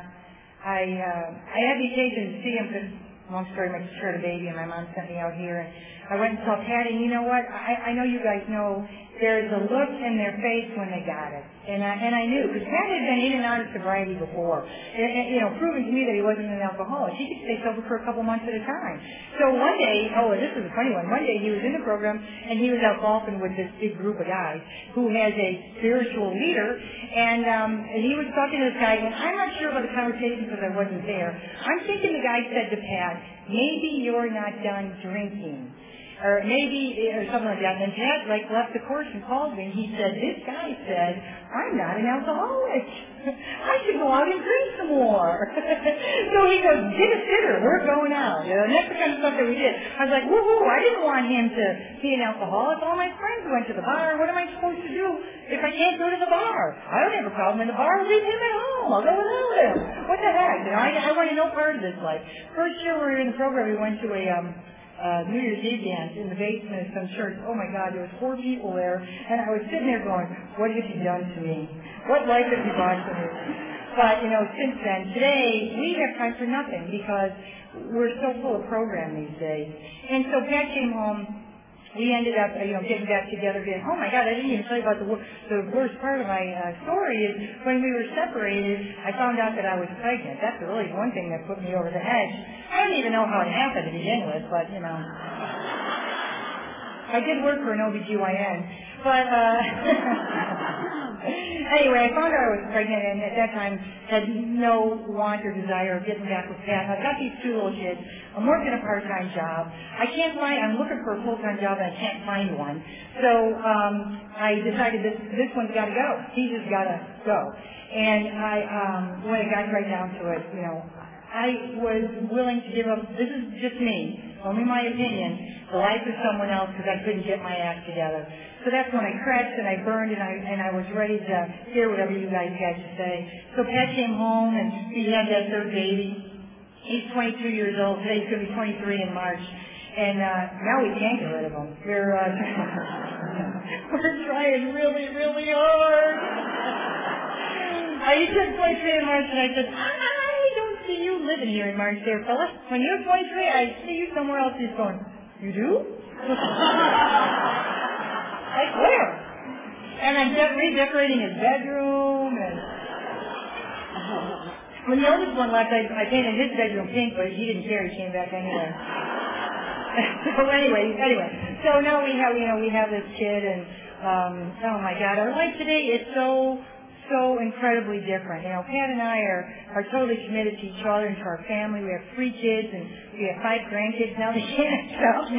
I uh, I had the occasion to see him because long story, my sister had a baby and my mom sent me out here. And I went and saw Patty. And you know what? I, I know you guys know there's a look in their face when they got it. And I, and I knew, because Pat had been in and out of sobriety before. And, and, you know, proving to me that he wasn't an alcoholic. He could stay sober for a couple months at a time. So one day, oh, this is a funny one. One day he was in the program and he was out golfing with this big group of guys who has a spiritual leader. And, um, and he was talking to this guy, and I'm not sure about the conversation because I wasn't there. I'm thinking the guy said to Pat, maybe you're not done drinking or maybe or something like that. And then Pat like left the course and called me. and He said, "This guy said I'm not an alcoholic. I should go out and drink some more." so he goes, "Get a sitter. We're going out." You know, and that's the kind of stuff that we did. I was like, "Woohoo! I didn't want him to be an alcoholic. All my friends went to the bar. What am I supposed to do if I can't go to the bar? I don't have a problem in the bar. Leave him at home. I'll go without him. What the heck? You know, I, I wanted no part of this life. First year we were in the program, we went to a um, uh, New Year's Eve dance in the basement of some church. Oh my God, there was four people there, and I was sitting there going, "What have you done to me? What life have you brought to me?" But you know, since then, today we have time for nothing because we're so full of program these days. And so Pat came home we ended up, you know, getting back together again. Oh my God, I didn't even tell you about the the worst part of my uh, story is when we were separated, I found out that I was pregnant. That's really one thing that put me over the edge. I didn't even know how it happened to begin with, but you know. I did work for an OBGYN, but uh anyway, I found out I was pregnant and at that time had no want or desire of getting back with Pat. I've got these two little kids. I'm working a part-time job. I can't find, I'm looking for a full-time job and I can't find one. So um, I decided this, this one's got to go. He's just got to go. And I, um, when it got right down to it, you know, I was willing to give up, this is just me, only my opinion, the life of someone else because I couldn't get my act together. So that's when I crashed and I burned and I and I was ready to hear whatever you guys had to say. So Pat came home and he had that third baby. He's 22 years old. Today he's going to be 23 in March. And uh, now we can't get rid of him. We're uh, we're trying really, really hard. I 23 in March, and I said, don't see you living here in March, there, fella. When you're 23, I see you somewhere else. He's going, you do? Like where? And I'm de- redecorating his bedroom and when the oldest one left, I, I painted his bedroom pink, but he didn't care. He came back anyway. so anyway, anyway, so now we have, you know, we have this kid, and um, oh my God, our life today is so so incredibly different. You know, Pat and I are, are totally committed to each other and to our family. We have three kids and have five grandkids now. They can't stop them.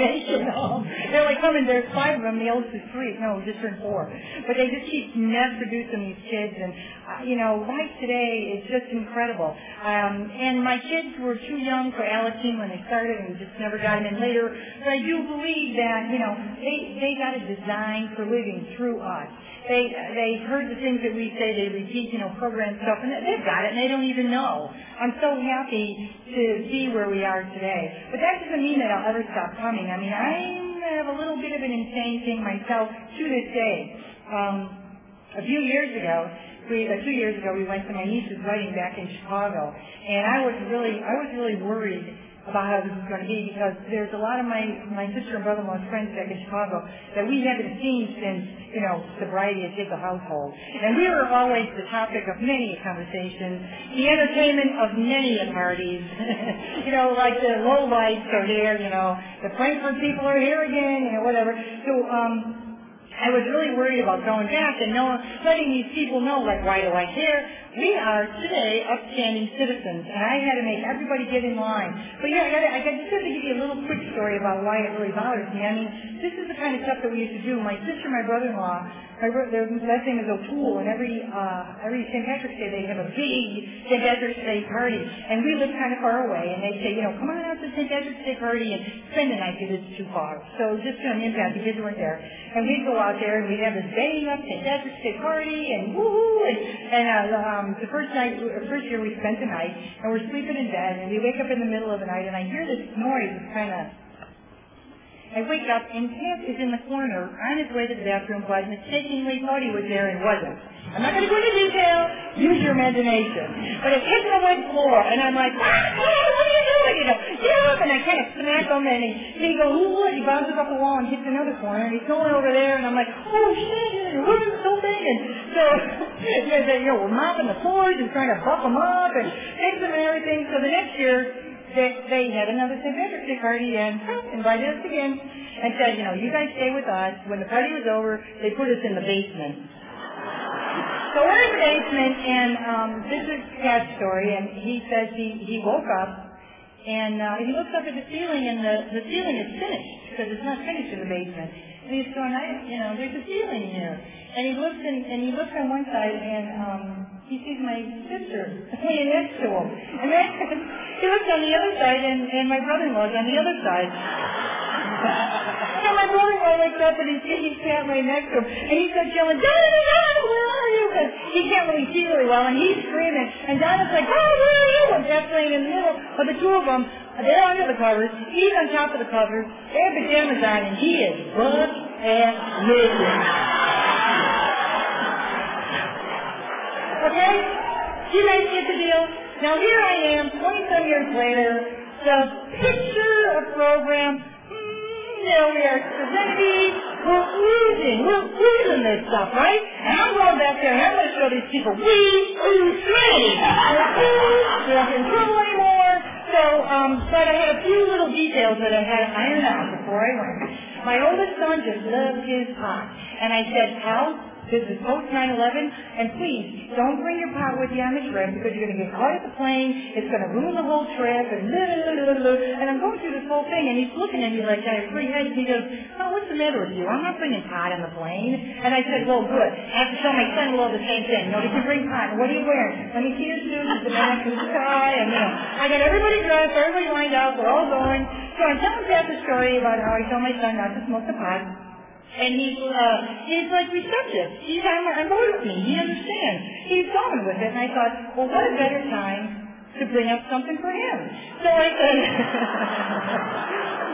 They're like coming, there's five of them. The oldest is three. No, just turned four. But they just keep mass producing these kids. And, uh, you know, life today is just incredible. Um, and my kids were too young for Alateen when they started and just never got them in later. But I do believe that, you know, they, they got a design for living through us they they heard the things that we say. They repeat, you know, program stuff, and they've got it, and they don't even know. I'm so happy to see where we are today. But that doesn't mean that I'll ever stop coming. I mean, I have a little bit of an insane thing myself to this day. Um, a few years ago, we, uh, two years ago, we went to my niece's wedding back in Chicago, and I was really, I was really worried about how this is going to be because there's a lot of my my sister and brother-in-law's friends back in Chicago that we haven't seen since you know sobriety has hit the household, and we were always the topic of many conversations, the entertainment of many parties. you know, like the low lights are here, you know, the Frankfurt people are here again, you know, whatever. So um, I was really worried about going back and knowing, letting these people know, like, why do I care? We are today upstanding citizens, and I had to make everybody get in line. But yeah, I got I just have to give you a little quick story about why it really bothers me. I mean, this is the kind of stuff that we used to do. My sister, my brother-in-law, my their last name is O'Toole, and every uh, every St. Patrick's Day they have a big St. Patrick's Day party, and we live kind of far away, and they say, you know, come on out to St. Patrick's Day party and spend the night because it's too far. So just an impact, the kids weren't there, and we'd go out there and we'd have this bang up Day party and woo and, and uh, um, the first night, first year we spent the night, and we're sleeping in bed, and we wake up in the middle of the night, and I hear this noise, it's kind of I wake up and Pat is in the corner on his way to the bathroom, but mistakenly thought he was there and wasn't. I'm not going to go into detail. Use your imagination. But it hit the wood floor, and I'm like, ah, what kind of smack and he, goes, ooh, and he bounces off the wall and hits another corner, and he's going over there, and I'm like, oh shit, what is so big? And so, you know, we're mopping the floors and trying to buff them up and fix them and everything. So the next year, they, they had another St. Party and invited us again and said, you know, you guys stay with us. When the party was over, they put us in the basement. So we're in the basement, and um, this is Pat's story, and he says he, he woke up, and uh, he looks up at the ceiling, and the, the ceiling is finished, because it's not finished in the basement. And he's going, I, you know, there's a ceiling here. And he looks in, and he looks on one side, and um, he sees my sister laying next to him. And then he looks on the other side, and, and my brother-in-law's on the other side. And my brother-in-law wakes up and he's Pat right next to him, and he starts yelling, Donovan, Donovan, where are you? Because he can't really see really well, and he's screaming, and Donovan's like, oh, where are you? And Pat's laying in the middle of the two of them. They're under the covers. He's on top of the covers. They have pajamas on, and he is butt ass naked. Okay? You guys get the deal? Now here I am, 20 years later, the picture of program know we are serenity. We're losing. We're losing this stuff, right? And I'm going back there and I'm going to show these people we lose serenity. We're not in trouble anymore. So, um, but I had a few little details that I had to iron out before I went. My oldest son just loved his pot. And I said, Hal, this is post 9-11, and please, don't bring your pot with you on the trip because you're going to get caught at the plane, it's going to ruin the whole trip, and and I'm going through this whole thing, and he's looking at me like I have three heads, and he goes, oh, what's the matter with you? I'm not bringing pot on the plane. And I said, well, good. I have to tell my son-in-law the same thing. You know, he can bring pot. What are you wearing? Let me see your shoes, the mask, the tie, and, you know, I got everybody dressed, everybody lined up, we're all going. So I'm telling Pat the story about how I told my son not to smoke the pot. And he's, uh, he's like receptive. He's board with me. He understands. He's going with it. And I thought, well, what a better time to bring up something for him. So I said,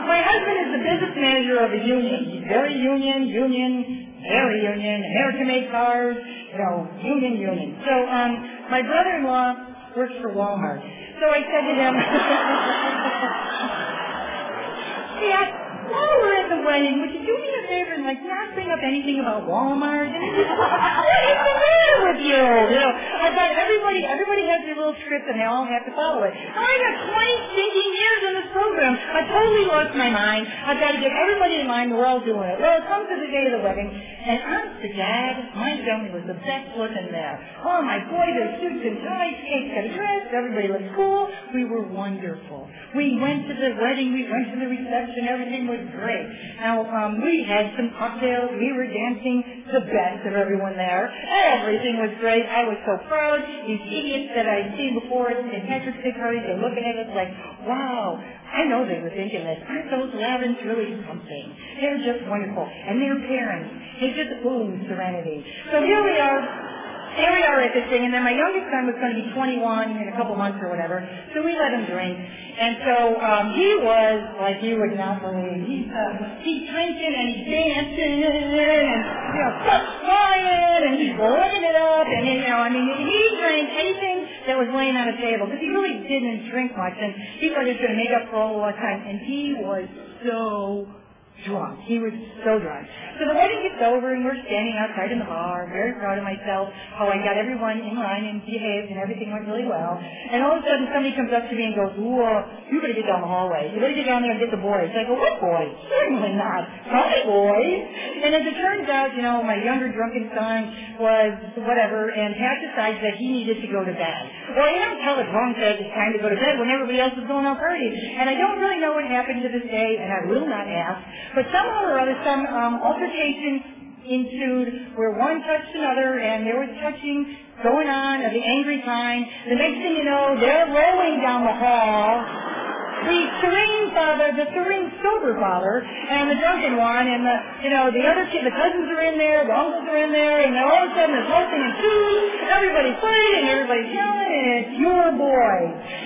my husband is the business manager of a union. He's very union, union, very union, American-made cars, you know, union, union. So um, my brother-in-law works for Walmart. So I said to him, yeah, while we're at the wedding, would you do me a favor and like not bring up anything about Walmart? What is the matter with you? You know, I thought everybody, everybody has their little script and they all have to follow it. I got 20 stinking years in this program. I totally lost my mind. I've got to get everybody in mind. We're all doing it. Well, it comes to the day of the wedding, and honest to God, my family was the best looking there. Oh my boy, their suits and ties, Kate got dressed, everybody looked cool. We were wonderful. We went to the wedding, we went to the reception, everything was great. Now, um, we had some cocktails. We were dancing the best of everyone there. Everything was great. I was so proud. These idiots that I'd seen before at St. Patrick's Day parties, they're looking at us like, wow, I know they were thinking this. Aren't those Lavins really something? They're just wonderful. And their parents, they just ooze serenity. So here we are here we are at this thing, and then my youngest son was going to be 21 in a couple months or whatever, so we let him drink. And so um, he was like you would not believe. He's uh, he's drinking and he's dancing and you know flying and he's living it up and you know I mean he drank anything that was laying on the table because he really didn't drink much and he thought he was going to make up for all the time and he was so drunk. He was so drunk. So the wedding gets over and we're standing outside in the bar, very proud of myself, how I got everyone in line and behaved and everything went really well. And all of a sudden somebody comes up to me and goes, Whoa, you better get down the hallway. You better get down there and get the boys. I go, what boys? Certainly not. My boys. And as it turns out, you know, my younger drunken son was whatever and Pat decides that he needed to go to bed. Well, you don't tell a drunk that it's time to go to bed when everybody else is going out partying. And I don't really know what happened to this day and I will not ask. But somehow or other, some um, altercation ensued where one touched another and there was touching going on of the angry kind. The next thing you know, they're rolling down the hall. The serene father, the serene sober father, and the drunken one, and the, you know, the other kid, the cousins are in there, the uncles are in there, and all of a sudden there's hosting and food, everybody's fighting, everybody's yelling, and it's your boy.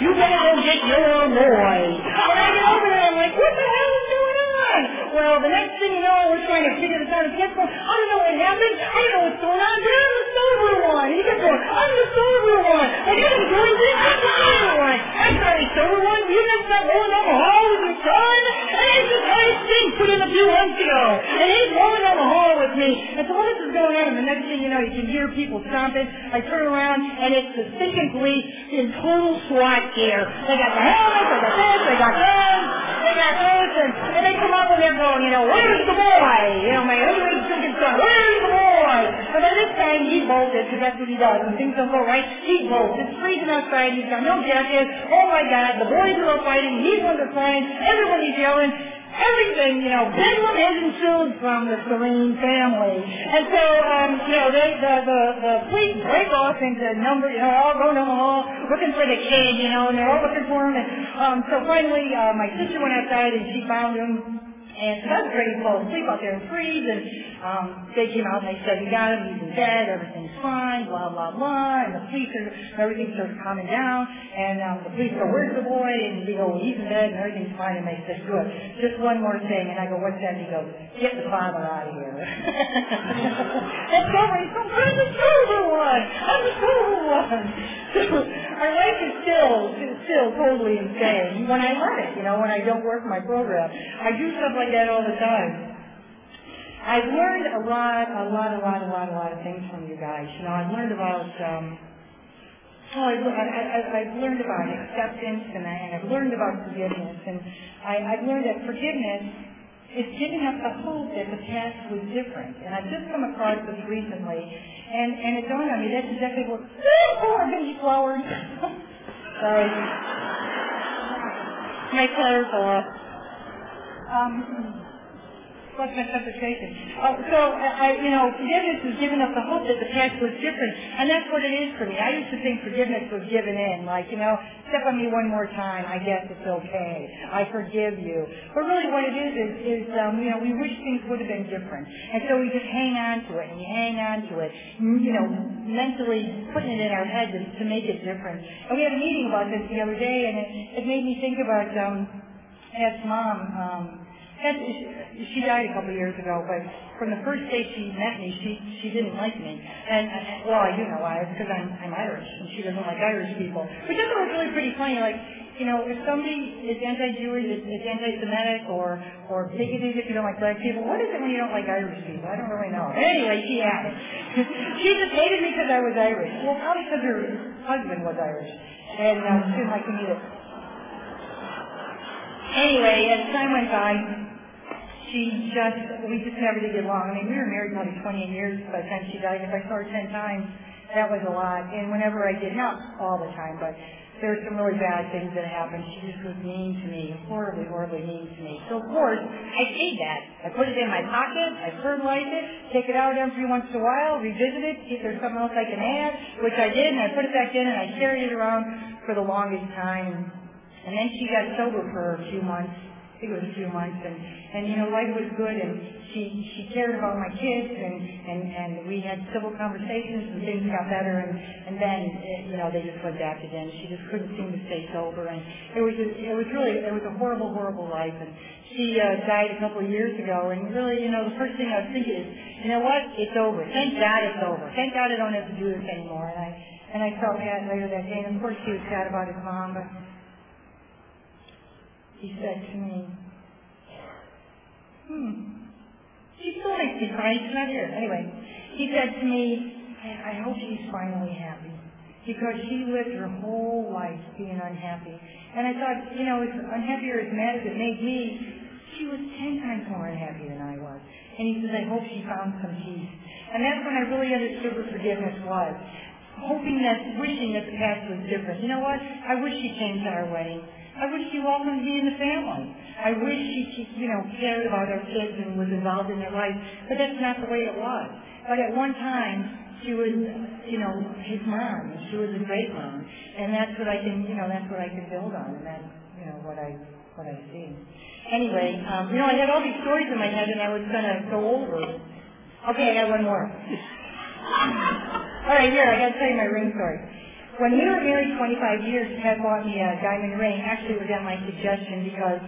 You better go get your boy. And I get over there, I'm like, what the hell is going on? Well, the next thing you know, we're trying to figure this out. And guess what? I don't know what happened. I don't know what's going on. But of a sober one. He kept going, I'm the sober one. I didn't do anything. I'm the sober one. I'm not the sober one. You just not rolling down the hall with your son. And it's just nice thing put in a few months ago. And he's rolling down the hall with me. And so all this is going on. And the next thing you know, you can hear people stomping. I turn around and it's the stinking police in total SWAT gear. They got the helmets, they got this, they got guns, they got this, and, and they come up and they're going, you know, where's the boy? You know, my everybody's thinking son, where's the boy? But by this time he bolted, because that's what he does. When things don't go right, he bolts. It's freezing outside, he's got no jacket. Oh my God, the boys are all fighting, he's under flying, everybody's yelling everything, you know, bedlam has ensued from the Serene family. And so, um, you know, they, the, the, the police break off into number, you know, all go down the hall looking for the kid, you know, and they're all looking for him. And um, so finally, uh, my sister went outside and she found him and so was ready to fall asleep out there and freeze, and um, they came out and they said, we got him, he's in bed, everything's fine, blah, blah, blah, and the police are, everything starts calming down, and um, the police go, where's the boy? And we go, well, he's in bed and everything's fine, and they said, good, just one more thing, and I go, what's that? And he goes, get the father out of here. That's over, he's so, I'm the sober one, I'm the sober one. our life is still, still totally insane when I let it, you know, when I don't work my program. I do stuff like that all the time. I've learned a lot, a lot, a lot, a lot, a lot of things from you guys. You know, I've learned about, um, oh, I've, I, I, I've learned about acceptance and, I, and I've learned about forgiveness. And I, I've learned that forgiveness is giving up the hope that the past was different. And I've just come across this recently, and, and it dawned on me that's exactly what, oh, I'm going to eat flowers. Sorry. My color off. Um, What's my concentration? Uh, so, I, you know, forgiveness is giving up the hope that the past was different. And that's what it is for me. I used to think forgiveness was given in. Like, you know, step on me one more time, I guess it's okay. I forgive you. But really what it is is, is um, you know, we wish things would have been different. And so we just hang on to it and we hang on to it, you know, mentally putting it in our head to, to make it different. And we had a meeting about this the other day and it, it made me think about, um, Ed's mom, um, and she died a couple of years ago, but from the first day she met me, she she didn't like me. And, and well, I do know why. It's because I'm I'm Irish, and she doesn't like Irish people. Which I thought was really pretty funny. Like, you know, if somebody is anti-Jewish, is, is anti-Semitic, or or bigoted if you don't like black people, what is it when you don't like Irish people? I don't really know. Anyway, she it. she just hated me because I was Irish. Well, probably because her husband was Irish, and uh, she didn't like me either. Anyway, as time went by, she just, we just never did get along. I mean, we were married probably 28 years by the time she died. If I saw her 10 times, that was a lot. And whenever I did, not all the time, but there were some really bad things that happened. She just was mean to me, horribly, horribly mean to me. So of course, I paid that. I put it in my pocket, I fertilized it, take it out every once in a while, revisit it, see if there's something else I can add, which I did, and I put it back in and I carried it around for the longest time. And then she got sober for a few months. I think it was a few months, and and you know life was good, and she she cared about my kids, and and and we had civil conversations, and things got better, and and then eh, you know they just went back again. She just couldn't seem to stay sober, and it was a, it was really it was a horrible horrible life, and she uh, died a couple of years ago, and really you know the first thing I was thinking is you know what? It's over. Thank God it's over. Thank God I don't have to do this anymore, and I and I felt bad later that day, and of course she was sad about his mom, but he said to me, hmm, she still makes me cry. She's not here. Anyway, he said to me, I hope she's finally happy because she lived her whole life being unhappy. And I thought, you know, as unhappy or as mad as it made me, she was ten times more unhappy than I was. And he says, I hope she found some peace. And that's when I really understood what forgiveness was. Hoping that, wishing that the past was different. You know what? I wish she to our wedding. I wish she welcomed me in the family. I wish she, you know, cared about our kids and was involved in their life. But that's not the way it was. But at one time, she was, you know, his mom. She was a great mom. And that's what I can, you know, that's what I can build on. And that's, you know, what I, what I see. Anyway, um, you know, I had all these stories in my head and I was going to go over. Okay, I got one more. all right, here, I got to tell you my ring story. When we were married 25 years, Ted bought me a diamond ring. Actually, it was at my suggestion because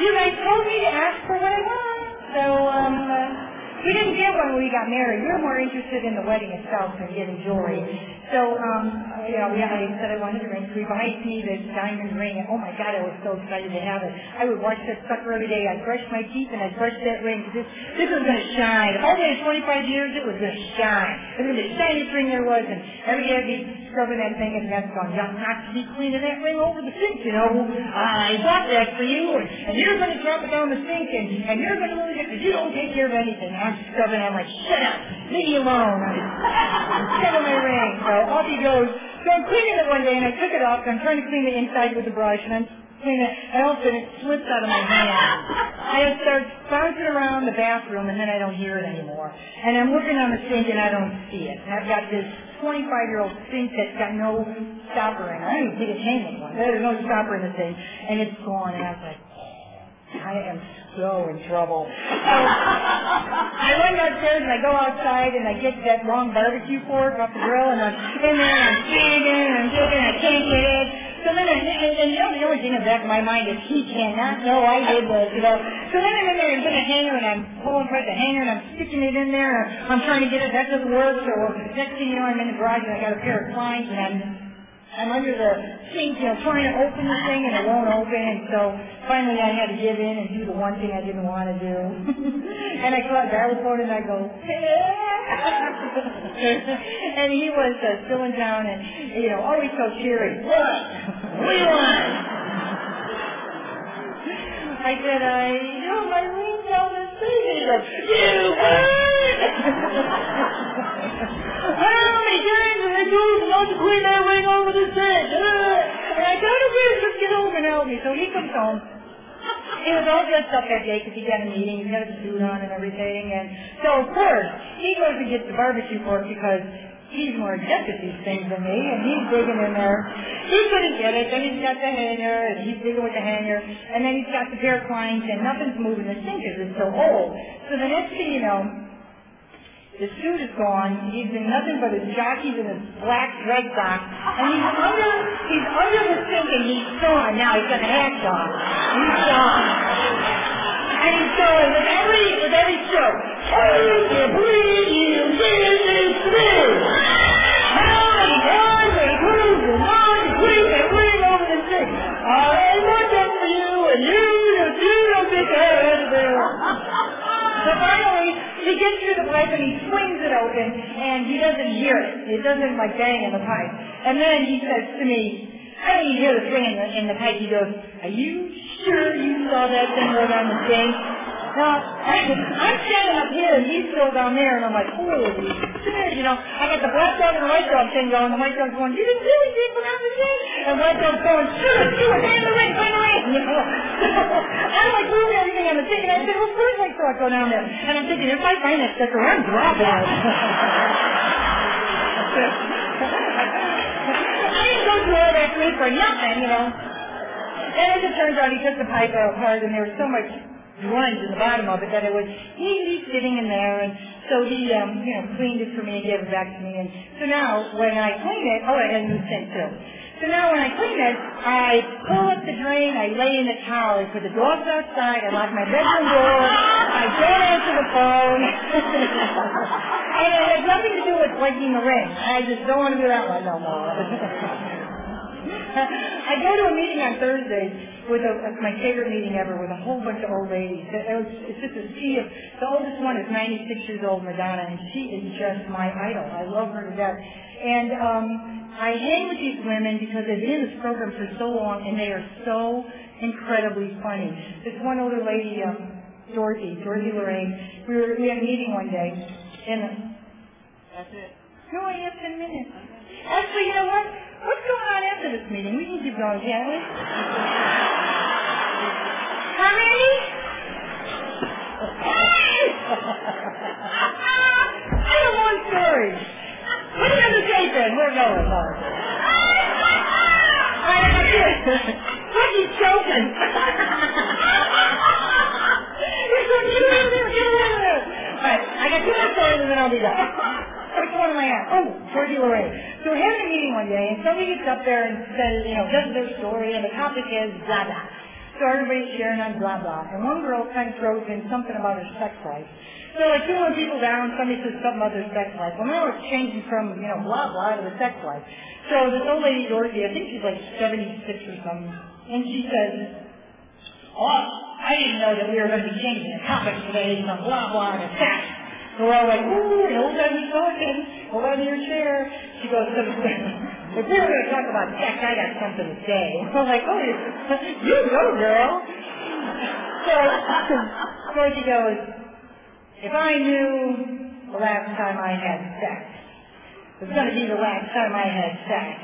you guys told me to ask for what I want. So, um, uh, we didn't get one when we got married. We were more interested in the wedding itself than getting jewelry. So, um, you know, we, I said I wanted a ring. So he buys me this diamond ring, and oh my God, I was so excited to have it. I would watch that sucker every day. I'd brush my teeth and I'd brush that ring this, this was going to shine. If I waited 25 years, it was going to shine. It was the shiniest ring there was, and every day I'd be scrubbing that thing, and that's gone. Young, not to be cleaning that ring over the sink, you know. I bought that for you, and, and you're going to drop it down the sink, and, and you're going to lose it because you don't take care of anything. I'm scrubbing, I'm like, shut up, leave me alone. I'm shoving my ring. So off he goes. So I'm cleaning it one day, and I took it off, and I'm trying to clean the inside with the brush, and I'm cleaning it, and all of a sudden it slips out of my hand. And it starts bouncing around the bathroom, and then I don't hear it anymore. And I'm looking on the sink, and I don't see it. And I've got this 25-year-old sink that's got no stopper in it. I don't even it's hanging one. There's no stopper in the thing, and it's gone, and I was like, I am so in trouble. So I run downstairs and I go outside and I get that long barbecue fork off the grill and I'm in there and I'm digging and I'm digging and I can't get it. So then, I, and, and you know, the only thing in the back of my mind is he cannot know I did this, you know. So then I'm in there and getting a hanger and I'm pulling apart the hanger and I'm sticking it in there and I'm trying to get it. That doesn't work. So next thing you know, I'm in the garage and I got a pair of clients and I'm I'm under the sink, you know, trying to open the thing and it won't open. And so finally I had to give in and do the one thing I didn't want to do. and I call Xylophone and I go, and he was uh, still in town and, you know, always so cheery. What? You want? I said, I know my ring down the. And he goes, you How many times have I told you not to clean that ring over the sink? Uh, and I told him, just get home and help me. So he comes home. He was all dressed up that day because he got a meeting. He had a suit on and everything. And so, of course, he goes and gets the barbecue fork because he's more adept at these things than me, and he's digging in there. He couldn't get it. Then he's got the hanger, and he's digging with the hanger, and then he's got the pair of clients, and nothing's moving. The sink because it's so old. So the next thing you know, the suit is gone. He's in nothing but his jockeys and his black Red Sox. And he's under he's under the sink and he's sawing. Now he's got a hat on. He's sawing. And going with every with every stroke. You breathe you this is through. How many times they prove the Lord to clean the ring over the sink. I want that for you and you just you don't think I had to do. So finally, he gets through the pipe and he swings it open and he doesn't hear it. It doesn't like bang in the pipe. And then he says to me, I don't hear the swing in the, in the pipe. He goes, are you sure you saw that thing go down the sink? Now, I'm standing up here and he's still down there and I'm like, holy shit, you know, I got the black dog and the white dog thing going. The white dog's going, you didn't really see it go down the sink? And the white dog's going, shoot it, find the ring, find the ring. You know? I'm like moving everything on the sink and I said, well, of course I saw it go down there. And I'm thinking, if I find that sucker, I'm dropping it. didn't go through all that grief for nothing, you know. And as it turns out, he took the pipe out hard and there was so much grunge in the bottom of it that it was easy sitting in there and so he um you know cleaned it for me and gave it back to me and so now when I clean it oh I had a new sink too. So now when I clean it, I pull up the drain, I lay in the towel, I put the dogs outside, I lock my bedroom door, I don't answer the phone. and it has nothing to do with breaking the ring. I just don't want to do that one no more. I go to a meeting on Thursdays with a, my favorite meeting ever with a whole bunch of old ladies. It was, it's just a sea of, the oldest one is 96 years old, Madonna, and she is just my idol. I love her to death. And um, I hang with these women because they've been in this program for so long, and they are so incredibly funny. This one older lady, um, Dorothy, Dorothy Lorraine, we, were, we had a meeting one day, and... That's it. No, I have 10 minutes. Actually, you know what? What's going on after this meeting? We can keep going, can't we? How many? I have one story. Put it on the tape then. We're going, Mark. I have this. Ricky's choking. You're so cute. Get away with it. All right, I got two more stories and then I'll be done. Which one am I at? Oh, Georgie Lorraine. So we're having a meeting one day, and somebody gets up there and says, you know, does their story, and the topic is blah blah. So everybody's sharing on blah blah. And one girl kind of throws in something about her sex life. So like two more people down, somebody says something about their sex life. Well now it's changing from, you know, blah blah to the sex life. So this old lady Dorothy, I think she's like seventy six or something, and she says, Oh, I didn't know that we were going to be changing the topic today from blah blah to sex. So we're all like, ooh, an old time talking. Hold on to your chair. She goes, if we were going to talk about sex, I got something to say. We're like, oh, you go, girl. So, so she goes, if I knew the last time I had sex, it was going to be the last time I had sex.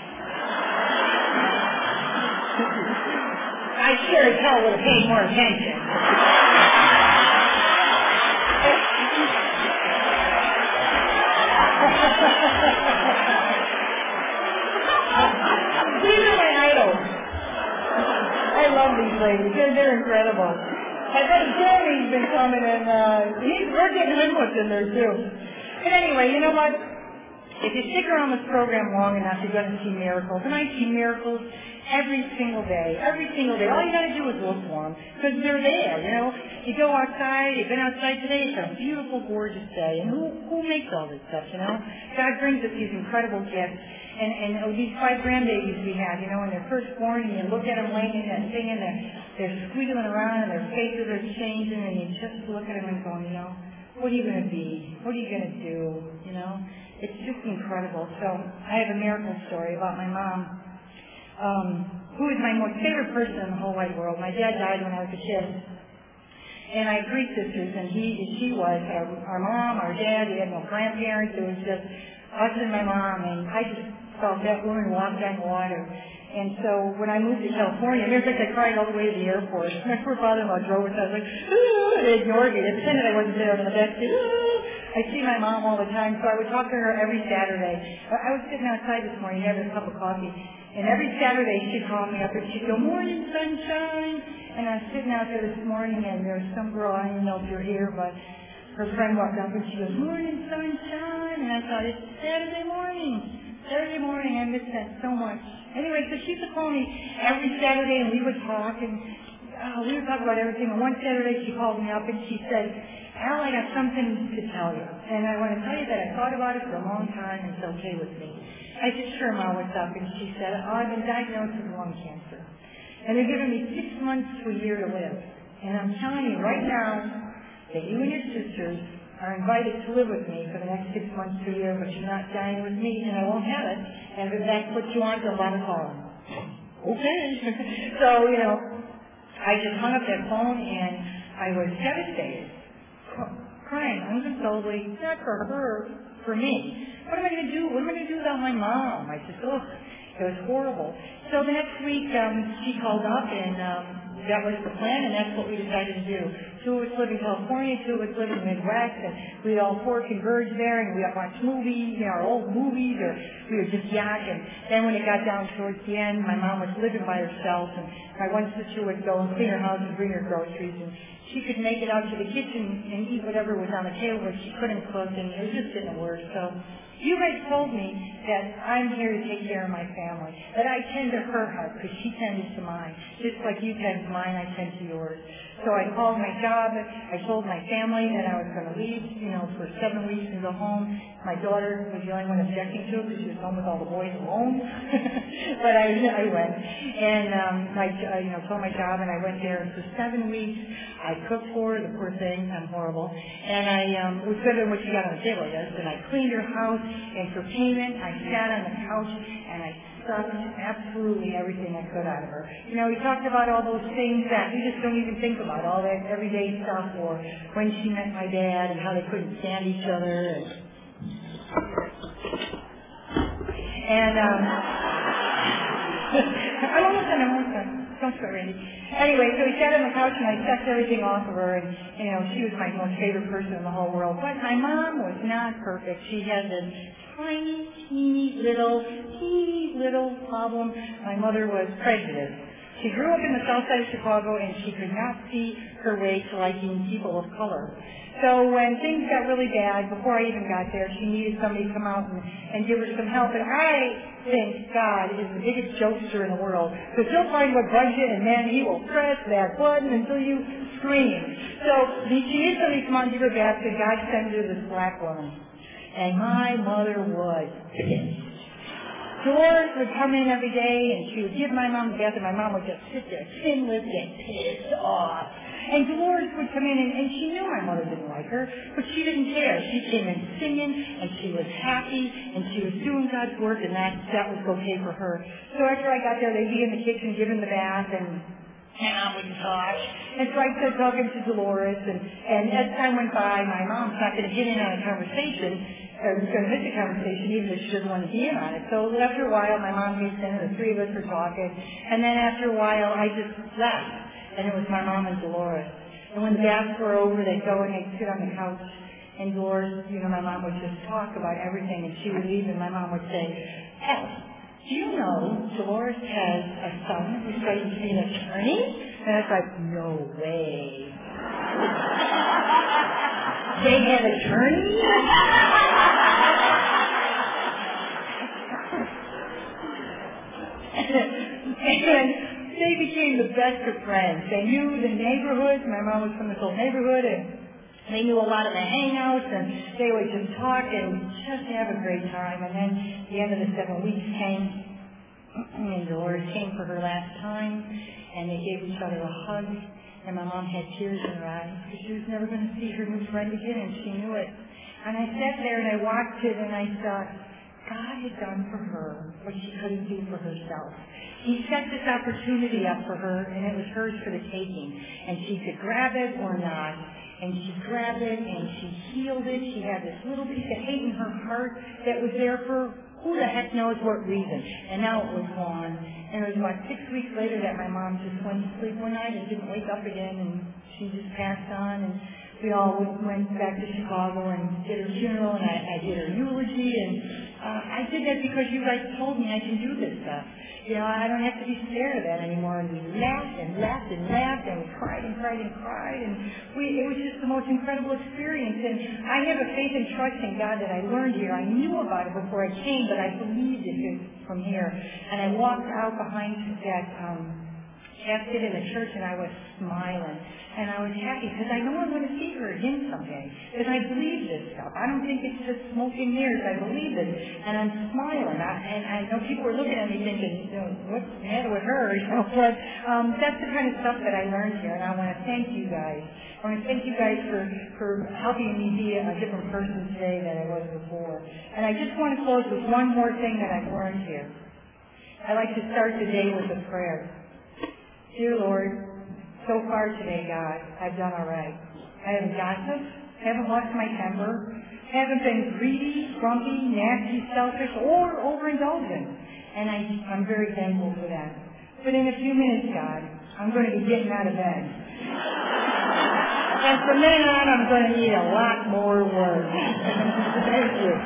I sure as hell would have paid more attention. These are my idols. I love these ladies. They're, they're incredible. My buddy Jeremy's been coming and uh, he's, we're getting what's in there too. But anyway, you know what? If you stick around this program long enough, you're going to see miracles. And I see miracles every single day. Every single day. All you got to do is look for them because they're there. You know, you go outside. You've been outside today. It's a beautiful, gorgeous day. And who who makes all this stuff? You know, God brings us these incredible gifts. And and oh, these five grandbabies we have, you know, when they're first born, and you look at them laying and singing, they're they're squiggling around, and their faces are changing, and you just look at them and go, you know, what are you going to be? What are you going to do? You know, it's just incredible. So I have a miracle story about my mom um, who is my most favorite person in the whole wide world. My dad died when I was a kid. And I had three sisters, and he, she was our, our mom, our dad. We had no grandparents. It was just us and my mom. And I just felt that woman walk on water. And so when I moved to California, I remember I cried all the way to the airport. My poor father-in-law drove us. I was like, Ooh, they ignored me. They pretended I wasn't there in the back seat. I see my mom all the time, so I would talk to her every Saturday. I was sitting outside this morning having a cup of coffee, and every Saturday she'd call me up and she'd go, morning, sunshine. And I was sitting out there this morning and there was some girl, I don't know if you're here, but her friend walked up and she goes, morning, sunshine. And I thought, it's Saturday morning. Saturday morning, I miss that so much. Anyway, so she used call me every Saturday and we would talk and uh, we would talk about everything. And one Saturday she called me up and she said, Al, I got something to tell you. And I want to tell you that I thought about it for a long time and it's okay with me. I said, sure, Ma, what's up? And she said, oh, I've been diagnosed with lung cancer. And they're giving me six months to a year to live. And I'm telling you right now that you and your sisters are invited to live with me for the next six months to a year, but you're not dying with me, and I won't have it. And if that's what you want, then let it call. Okay. so, you know, I just hung up that phone, and I was devastated, crying unconsolably, not for her, for me. What am I going to do? What am I going to do without my mom? I just, oh, it was horrible. So the next week, um, she called up, and um, that was the plan, and that's what we decided to do. Two of us live in California, two of us live in the Midwest, and we all four converged there, and we watched movies, you know, our old movies, or we would just yak. And then when it got down towards the end, my mom was living by herself, and my one sister would go and clean her house and bring her groceries, and she could make it out to the kitchen and eat whatever was on the table, but she couldn't cook, and it just getting worse. So you guys told me that I'm here to take care of my family, that I tend to her heart because she tends to mine. Just like you tend to mine, I tend to yours. So I called my job. I told my family that I was going to leave, you know, for seven weeks and go home. My daughter was the only one objecting to it because she was home with all the boys alone. but I, I went and um, my, uh, you know, told my job and I went there and for seven weeks I cooked for her. The poor thing, I'm horrible. And I um, better than what she got on the table, I. And I cleaned her house. And for payment, I sat on the couch and I sucked absolutely everything I could out of her. You know, we talked about all those things that you just don't even think about, all that everyday stuff, or when she met my dad and how they couldn't stand each other. And, and um, I'm almost done, I'm almost done. Don't sweat, Randy. Anyway, so we sat on the couch and I sucked everything off of her, and you know, she was my most favorite person in the whole world. But my mom was not perfect. She had this tiny, teeny little, teeny little problem. My mother was prejudiced. She grew up in the south side of Chicago and she could not see her way to liking people of color. So when things got really bad, before I even got there, she needed somebody to come out and, and give her some help. And I think God is the biggest jokester in the world. Because he'll find what bugs you and then he will press that button until you scream. So she needed somebody to come out and give her bath, so God sent her this black woman. And my mother was pissed. Dolores would come in every day and she would give my mom a bath and my mom would just sit there, lipped, get pissed off. And Dolores would come in, and, and she knew my mother didn't like her, but she didn't care. She came in singing, and she was happy, and she was doing God's work, and that that was okay for her. So after I got there, they'd be in the kitchen giving the bath, and and I wouldn't talk. And so I started talking to Dolores, and, and as time went by, my mom's not going to get in on a conversation, or was going to miss a conversation, even if she doesn't want to be in on it. So after a while, my mom gets in, and the three of us were talking, and then after a while, I just left and it was my mom and Dolores. And when the baths were over, they'd go and they'd sit on the couch, and Dolores, you know, my mom would just talk about everything, and she would leave, and my mom would say, Hell, do you know Dolores has a son who's going to be an attorney? And I was like, no way. they had attorneys? and they became the best of friends. They knew the neighborhood. My mom was from this old neighborhood, and they knew a lot of the hangouts, and they would just talk and just have a great time. And then the end of the seven weeks came, and Dolores came for her last time, and they gave each other a hug. And my mom had tears in her eyes because she was never going to see her new friend again, and she knew it. And I sat there and I watched it, and I thought, God had done for her what she couldn't do for herself. He set this opportunity up for her, and it was hers for the taking. And she could grab it or not. And she grabbed it, and she healed it. She had this little piece of hate in her heart that was there for who the heck knows what reason. And now it was gone. And it was about six weeks later that my mom just went to sleep one night and didn't wake up again, and she just passed on. And we all went back to Chicago and did her funeral, and I, I did her eulogy, and uh, I did that because you guys told me I can do this stuff. You know, I don't have to be scared of that anymore. And we laughed and laughed and laughed and we cried and cried and cried. And we, it was just the most incredible experience. And I have a faith and trust in God that I learned here. I knew about it before I came, but I believed it from here. And I walked out behind that um, casket in the church and I was smiling. And I was happy because I know I'm going to see her again someday. Because I believe this stuff. I don't think it's just smoking mirrors. I believe it. And I'm smiling. I, and I know people are looking at me thinking, what's the matter with her? You know, but um, that's the kind of stuff that I learned here. And I want to thank you guys. I want to thank you guys for, for helping me be a different person today than I was before. And I just want to close with one more thing that I've learned here. I like to start the day with a prayer. Dear Lord, so far today, God, I've done all right. I haven't gossiped, haven't lost my temper, haven't been greedy, grumpy, nasty, selfish, or overindulgent. And I, I'm very thankful for that. But in a few minutes, God, I'm going to be getting out of bed. and from then on, I'm going to need a lot more work. Thank you.